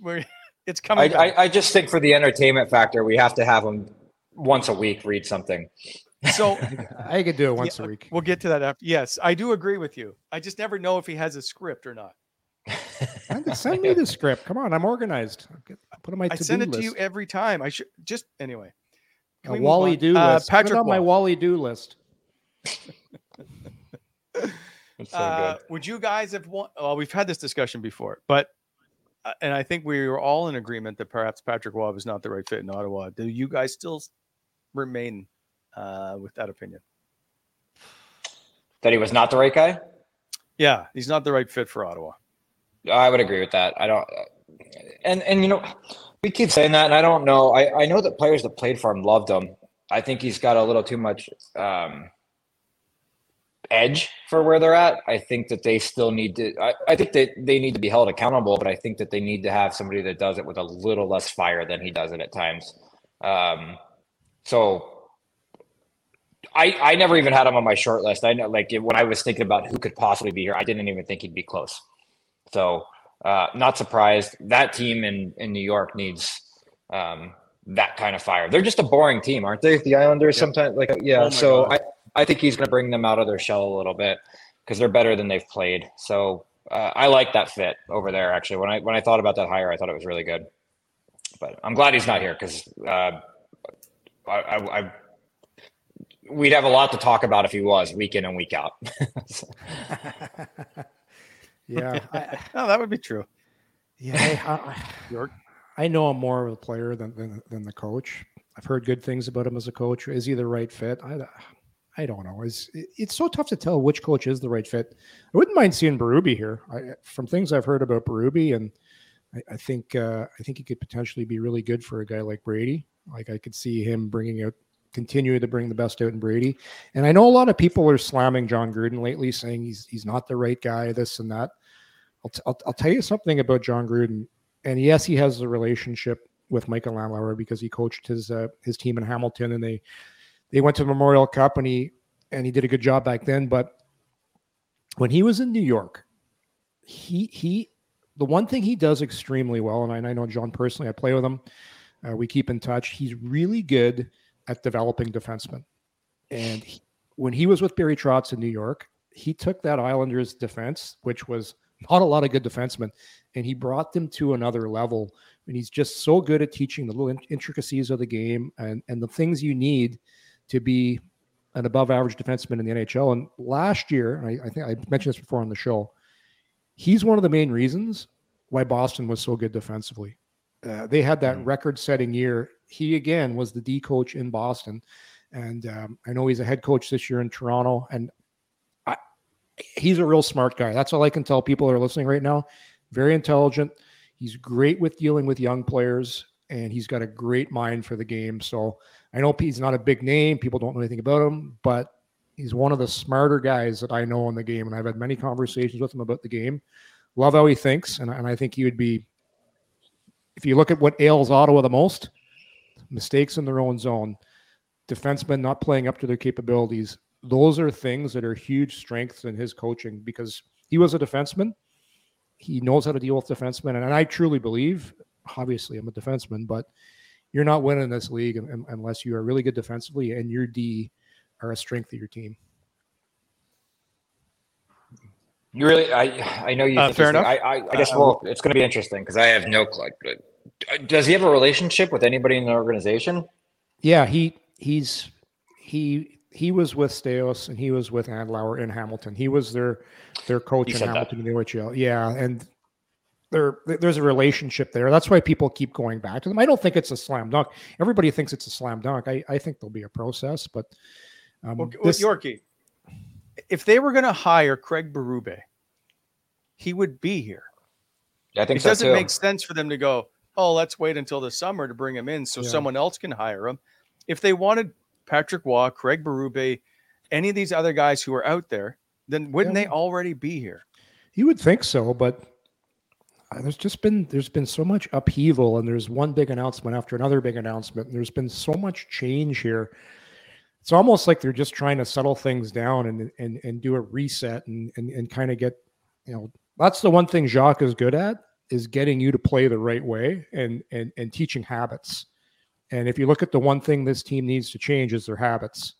We're, it's coming. I, I, I just think for the entertainment factor, we have to have him once a week read something. So I could do it once yeah, a week. We'll get to that after. Yes, I do agree with you. I just never know if he has a script or not. Send me the script. Come on, I'm organized. I'll put on my. I send it list. to you every time. I should just anyway. a Wally do uh, list. Patrick put on my Wally do list. so uh, would you guys have won? Well, we've had this discussion before, but uh, and I think we were all in agreement that perhaps Patrick Roy is not the right fit in Ottawa. Do you guys still remain uh, with that opinion? That he was not the right guy? Yeah, he's not the right fit for Ottawa. I would agree with that. I don't, and and you know, we keep saying that, and I don't know. I I know that players that played for him loved him. I think he's got a little too much um, edge for where they're at. I think that they still need to. I, I think that they need to be held accountable, but I think that they need to have somebody that does it with a little less fire than he does it at times. Um, so I, I never even had him on my short list. I know, like when I was thinking about who could possibly be here, I didn't even think he'd be close. So, uh, not surprised. That team in in New York needs um, that kind of fire. They're just a boring team, aren't they? The Islanders yep. sometimes, like, yeah. Oh so God. I I think he's going to bring them out of their shell a little bit because they're better than they've played. So uh, I like that fit over there. Actually, when I when I thought about that hire, I thought it was really good. But I'm glad he's not here because uh, I, I, I we'd have a lot to talk about if he was week in and week out. yeah, I, oh, that would be true. Yeah, I, I, I know him more of a player than, than, than the coach. I've heard good things about him as a coach. Is he the right fit? I I don't know. It's it's so tough to tell which coach is the right fit. I wouldn't mind seeing Berube here. I, from things I've heard about Berube, and I, I think uh, I think he could potentially be really good for a guy like Brady. Like I could see him bringing out continue to bring the best out in Brady. And I know a lot of people are slamming John Gruden lately, saying he's he's not the right guy, this and that. I'll, t- I'll, I'll tell you something about John Gruden. And yes, he has a relationship with Michael Andlauer because he coached his uh, his team in Hamilton, and they they went to the Memorial Cup, and he and he did a good job back then. But when he was in New York, he he the one thing he does extremely well, and I, and I know John personally, I play with him. Uh, we keep in touch. He's really good at developing defensemen. And he, when he was with Barry Trotz in New York, he took that Islanders defense, which was not a lot of good defensemen, and he brought them to another level. And he's just so good at teaching the little intricacies of the game and, and the things you need to be an above average defenseman in the NHL. And last year, I, I think I mentioned this before on the show, he's one of the main reasons why Boston was so good defensively. Uh, they had that mm. record setting year he again was the D coach in Boston, and um, I know he's a head coach this year in Toronto. And he's a real smart guy. That's all I can tell people that are listening right now. Very intelligent. He's great with dealing with young players, and he's got a great mind for the game. So I know he's not a big name. People don't know anything about him, but he's one of the smarter guys that I know in the game. And I've had many conversations with him about the game. Love how he thinks. And, and I think he would be, if you look at what ails Ottawa the most, mistakes in their own zone, defensemen not playing up to their capabilities. Those are things that are huge strengths in his coaching because he was a defenseman. He knows how to deal with defensemen. And I truly believe, obviously, I'm a defenseman, but you're not winning this league unless you are really good defensively and your D are a strength of your team. You really, I, I know you. Uh, fair enough. I, I, I guess. Uh, well, it's going to be interesting because I have no. Like, does he have a relationship with anybody in the organization? Yeah, he he's he he was with Staios and he was with Andlauer in Hamilton. He was their their coach in Hamilton in the OHL. Yeah, and there there's a relationship there. That's why people keep going back to them. I don't think it's a slam dunk. Everybody thinks it's a slam dunk. I, I think there'll be a process, but um, well, this, Yorkie, if they were going to hire Craig Berube, he would be here. Yeah, I think it so doesn't too. make sense for them to go, oh, let's wait until the summer to bring him in so Yeah. someone else can hire him. If they wanted Patrick Roy, Craig Berube, any of these other guys who are out there, then wouldn't Yeah. they already be here? You would think so, but uh, there's just been there's been so much upheaval, and there's one big announcement after another big announcement. And there's been so much change here. It's almost like they're just trying to settle things down and and and do a reset and and, and kind of get you know that's the one thing Jacques is good at is getting you to play the right way and and and teaching habits. And if you look at the one thing this team needs to change is their habits.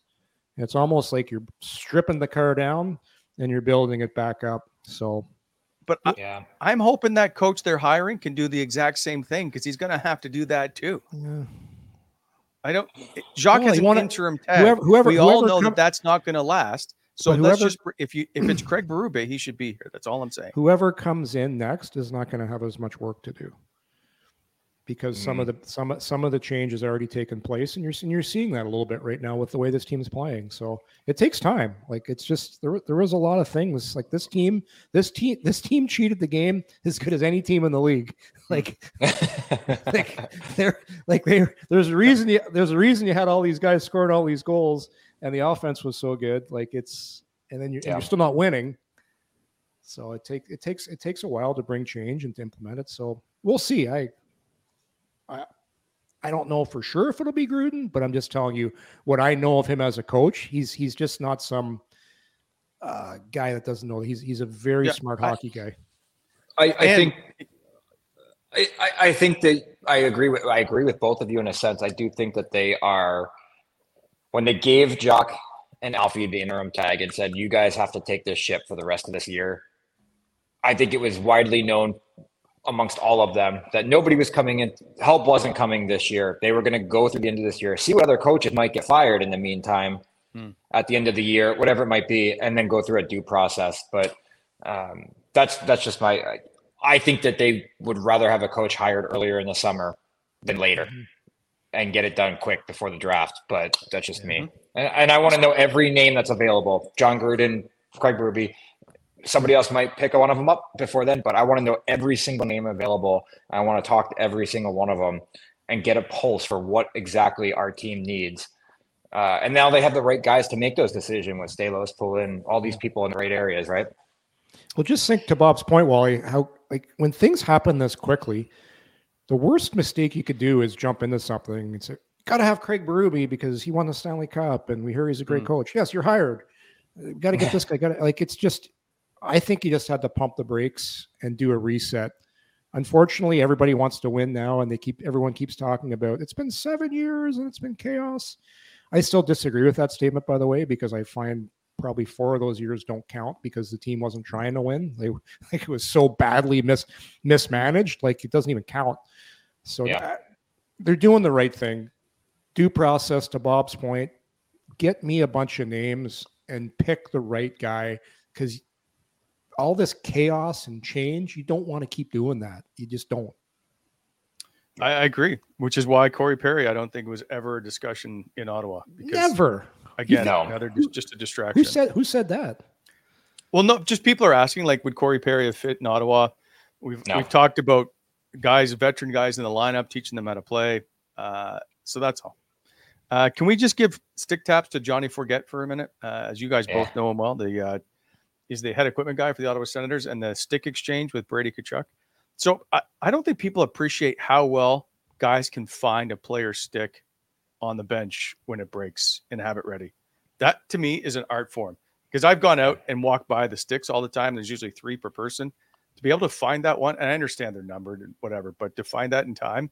It's almost like you're stripping the car down and you're building it back up. So But I, Yeah. I'm hoping that coach they're hiring can do the exact same thing because he's going to have to do that too. yeah. I don't. Jacques Well, has you an wanna- interim tag. whoever- whoever- we all know come- that that's not going to last. So But let's whoever- just if you if it's Craig Berube, he should be here. That's all I'm saying. whoever comes in next is not going to have as much work to do because some of the Mm. some some of the change has already taken place and you're and you're seeing that a little bit right now with the way this team is playing so it takes time like it's just there there was a lot of things like this team this team this team cheated the game as good as any team in the league like like they're like they there's a reason you, there's a reason you had all these guys scoring all these goals and the offense was so good like it's and then you're, and you're still not winning. So it takes it takes it takes a while to bring change and to implement it. So we'll see. I i i don't know for sure if it'll be gruden but i'm just telling you what i know of him as a coach. He's he's just not some uh, guy that doesn't know. He's he's a very Yeah, smart I- hockey guy. I, I And- think I- I think that I agree with I agree with both of you in a sense. I do think that they are when they gave Jacques and Alfie the interim tag and said you guys have to take this ship for the rest of this year. I think it was widely known amongst all of them that nobody was coming in. Help wasn't coming this year. They were going to go through the end of this year, see what other coaches might get fired in the meantime Hmm. at the end of the year, whatever it might be, and then go through a due process. But um, that's that's just my. I, I think that they would rather have a coach hired earlier in the summer than later, and get it done quick before the draft. But that's just me. And, and I want to know every name that's available: John Gruden, Craig Berube. Somebody else might pick one of them up before then, but I want to know every single name available. I want to talk to every single one of them and get a pulse for what exactly our team needs. Uh, and now they have the right guys to make those decisions with Staios, Pullen, all these people in the right areas, right? Well, just think to Bob's point, Wally, how like when things happen this quickly, the worst mistake you could do is jump into something and say, "Got to have Craig Berube because he won the Stanley Cup and we hear he's a great Mm. coach." Yes, you're hired. Got to get this guy. Got to like it's just. I think you just had to pump the brakes and do a reset. Unfortunately, everybody wants to win now, and they keep everyone keeps talking about it's been seven years and it's been chaos. I still disagree with that statement, by the way, because I find probably four of those years don't count because the team wasn't trying to win. They like it was so badly mis mismanaged, like it doesn't even count. So Yeah. that- they're doing the right thing. Due process to Bob's point. Get me a bunch of names and pick the right guy because all this chaos and change, you don't want to keep doing that. You just don't. I, agree, which is why Corey Perry, I don't think was ever a discussion in Ottawa. Because Never. Again, No. another just, just a distraction. Who said who said that? Well, no, just people are asking like, would Corey Perry have fit in Ottawa? We've No. we've talked about guys, veteran guys in the lineup, teaching them how to play. Uh, so that's all. Uh, can we just give stick taps to Johnny Forget for a minute? Uh, as you guys Yeah. both know him well, the uh, he's the head equipment guy for the Ottawa Senators and the stick exchange with Brady Tkachuk. So I, I don't think people appreciate how well guys can find a player's stick on the bench when it breaks and have it ready. That to me is an art form because I've gone out and walked by the sticks all the time. There's usually three per person. To be able to find that one, and I understand they're numbered and whatever, but to find that in time,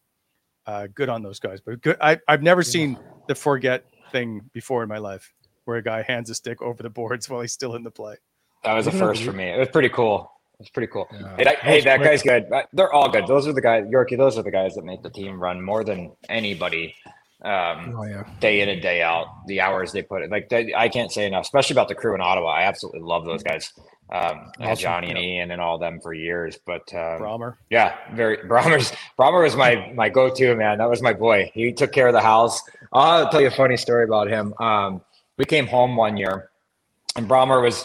uh, good on those guys. But good, I, I've never seen the forget thing before in my life where a guy hands a stick over the boards while he's still in the play. That was a first for me. It was pretty cool. It's pretty cool. Yeah. Hey, that, That hey, that quick. guy's good. They're all good. Those are the guys, Yorkie. Those are the guys that make the team run more than anybody. Um, Oh yeah. day in and day out, the hours they put in. Like they, I can't say enough, especially about the crew in Ottawa. I absolutely love those guys. Um, Awesome. Johnny and Ian and all them for years, but um, Brahmer. yeah, very Brahmer's Brahmer was my my go-to man. That was my boy. He took care of the house. I'll tell you a funny story about him. Um, we came home one year, and Brahmer was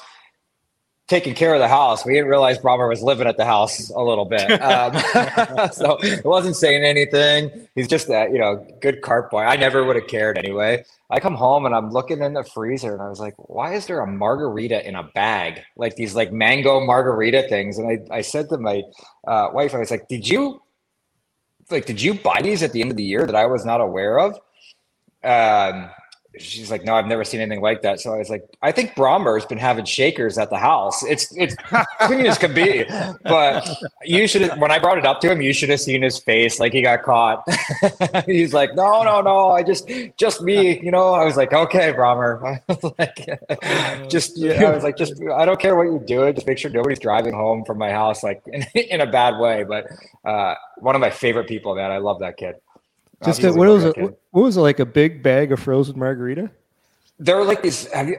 taking care of the house. We didn't realize Brahmer was living at the house a little bit, um, so it wasn't saying anything. He's just that you know good cart boy. I never would have cared anyway. I come home and I'm looking in the freezer and I was like, why is there a margarita in a bag? Like these like mango margarita things. And I, I said to my uh, wife, I was like, did you like did you buy these at the end of the year that I was not aware of? Um she's like, No, I've never seen anything like that. So I was like, I think Brommer's been having shakers at the house. It's it's clean as could be. But you should have when I brought it up to him, you should have seen his face like he got caught. He's like, No, no, no, I just just me, you know. I was like, Okay, Brommer. I was like just yeah, I was like, just I don't care what you're doing, just make sure nobody's driving home from my house like in, in a bad way. But uh one of my favorite people, man. I love that kid. Just Absolutely what was it? What was it like? A big bag of frozen margarita? They're like these. Have you?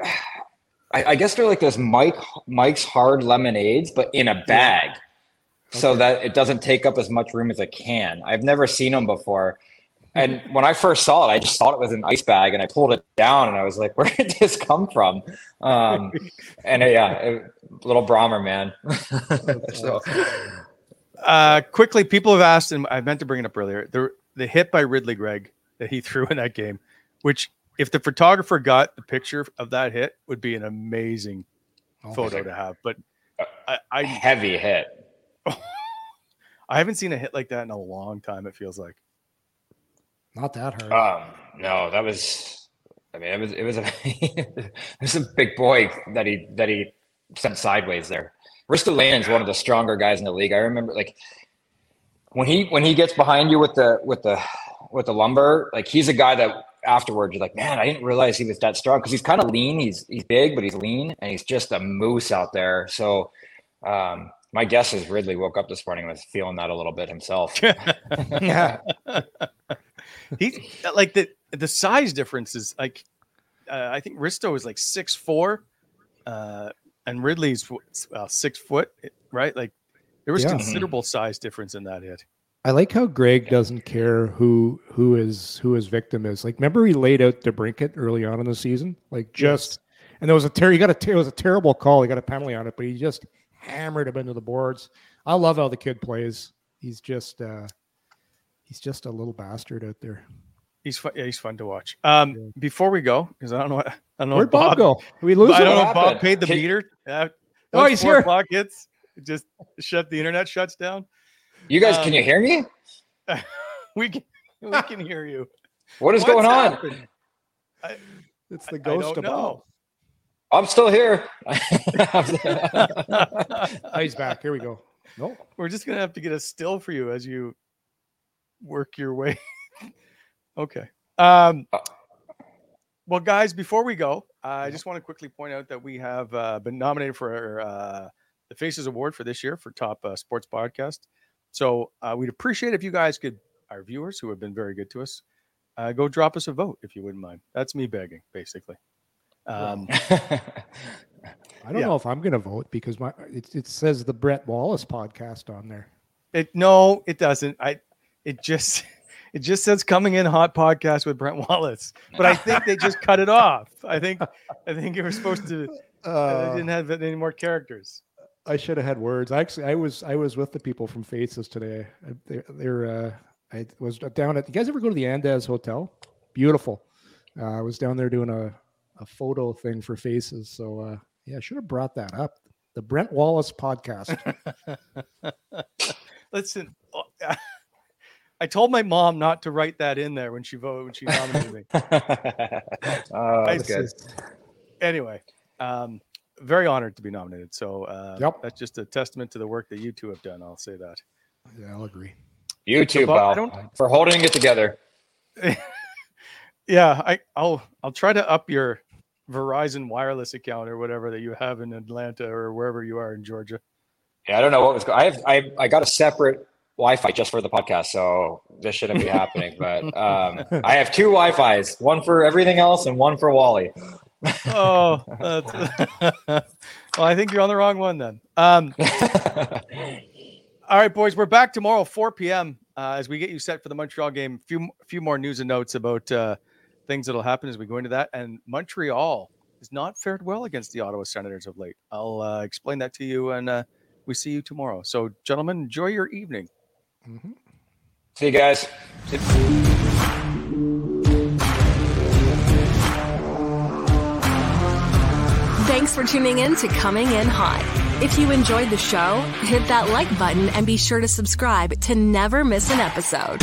I, I guess they're like those Mike Mike's hard lemonades, but in a bag, so that it doesn't take up as much room as a can. I've never seen them before. And when I first saw it, I just thought it was an ice bag, and I pulled it down, and I was like, "Where did this come from?" Um, and uh, yeah, it- little Brahmer man. so, Uh, quickly, people have asked, and I meant to bring it up earlier. The the hit by Ridly Greig that he threw in that game, which if the photographer got the picture of that hit, would be an amazing photo to have. But I, I heavy hit. I haven't seen a hit like that in a long time. It feels like. Not that hard. Um, no, that was. I mean, it was it was a it was a big boy that he that he sent sideways there. Ristolainen's one of the stronger guys in the league. I remember like when he when he gets behind you with the with the with the lumber, like he's a guy that afterwards you're like, man, I didn't realize he was that strong because he's kind of lean. He's he's big, but he's lean, and he's just a moose out there. So. Um, my guess is Ridly woke up this morning and was feeling that a little bit himself. yeah. he like the the size difference is like uh, I think Risto is like six four, uh, and Ridly's uh, six foot, right? Like there was Yeah. considerable size difference in that hit. I like how Greig doesn't care who who is who his victim is. Like, remember he laid out DeBrincat early on in the season, like just, and there was a ter- he got a ter- it was a terrible call. He got a penalty on it, but he just hammered him into the boards. I love how the kid plays. He's just uh he's just a little bastard out there. He's fun. Yeah, he's fun to watch. Um, before we go, because I don't know, I don't know. Where'd if Bob go? Did we lose I don't know. Bob paid the Can- meter. Uh, Oh, he's here. O'clock hits, it just shut the internet shuts down. You guys, Um, can you hear me? we can we can hear you. What is What's going on? I, it's the I ghost don't of know. I'm still here. He's back. Here we go. No. We're just gonna have to get a still for you as you work your way. okay. Um, well, guys, before we go, I just want to quickly point out that we have uh, been nominated for uh, the Faces Award for this year for top uh, sports podcast. So uh, we'd appreciate if you guys could, our viewers who have been very good to us, uh, go drop us a vote if you wouldn't mind. That's me begging, basically. Um, I don't Yeah. know if I'm going to vote because my it, it says the Brett Wallace podcast on there. It no, it doesn't. I it just it just says coming in hot podcast with Brent Wallace. But I think they just cut it off. I think I think it was supposed to I didn't have any more characters. I should have had words. Actually, I was I was with the people from Faces today. They're, they're uh, I was down at. You guys ever go to the Andaz Hotel? Beautiful. Uh, I was down there doing a a photo thing for Faces. So uh, yeah, I should have brought that up. The Brent Wallace podcast. Listen, I told my mom not to write that in there when she voted when she nominated me. oh, that's good. Anyway, um, very honored to be nominated. So uh, Yep. that's just a testament to the work that you two have done. I'll say that. yeah, I'll agree. You too, Bob, I pal, for holding it together. Yeah, I, I'll I'll try to up your Verizon wireless account or whatever that you have in Atlanta or wherever you are in Georgia. Yeah, I don't know what was going. I have I I got a separate Wi-Fi just for the podcast, so this shouldn't be happening. But um, I have two Wi-Fi's, one for everything else and one for Wally. Oh, that's, well, I think you're on the wrong one then. Um, all right, boys, we're back tomorrow, 4 p.m. Uh, as we get you set for the Montreal game. A few, few more news and notes about uh, things that'll happen as we go into that. And Montreal has not fared well against the Ottawa Senators of late. I'll uh, explain that to you, and uh, we see you tomorrow. So, gentlemen, enjoy your evening. See you guys. Thanks for tuning in to Coming In Hot. If you enjoyed the show, hit that like button and be sure to subscribe to never miss an episode.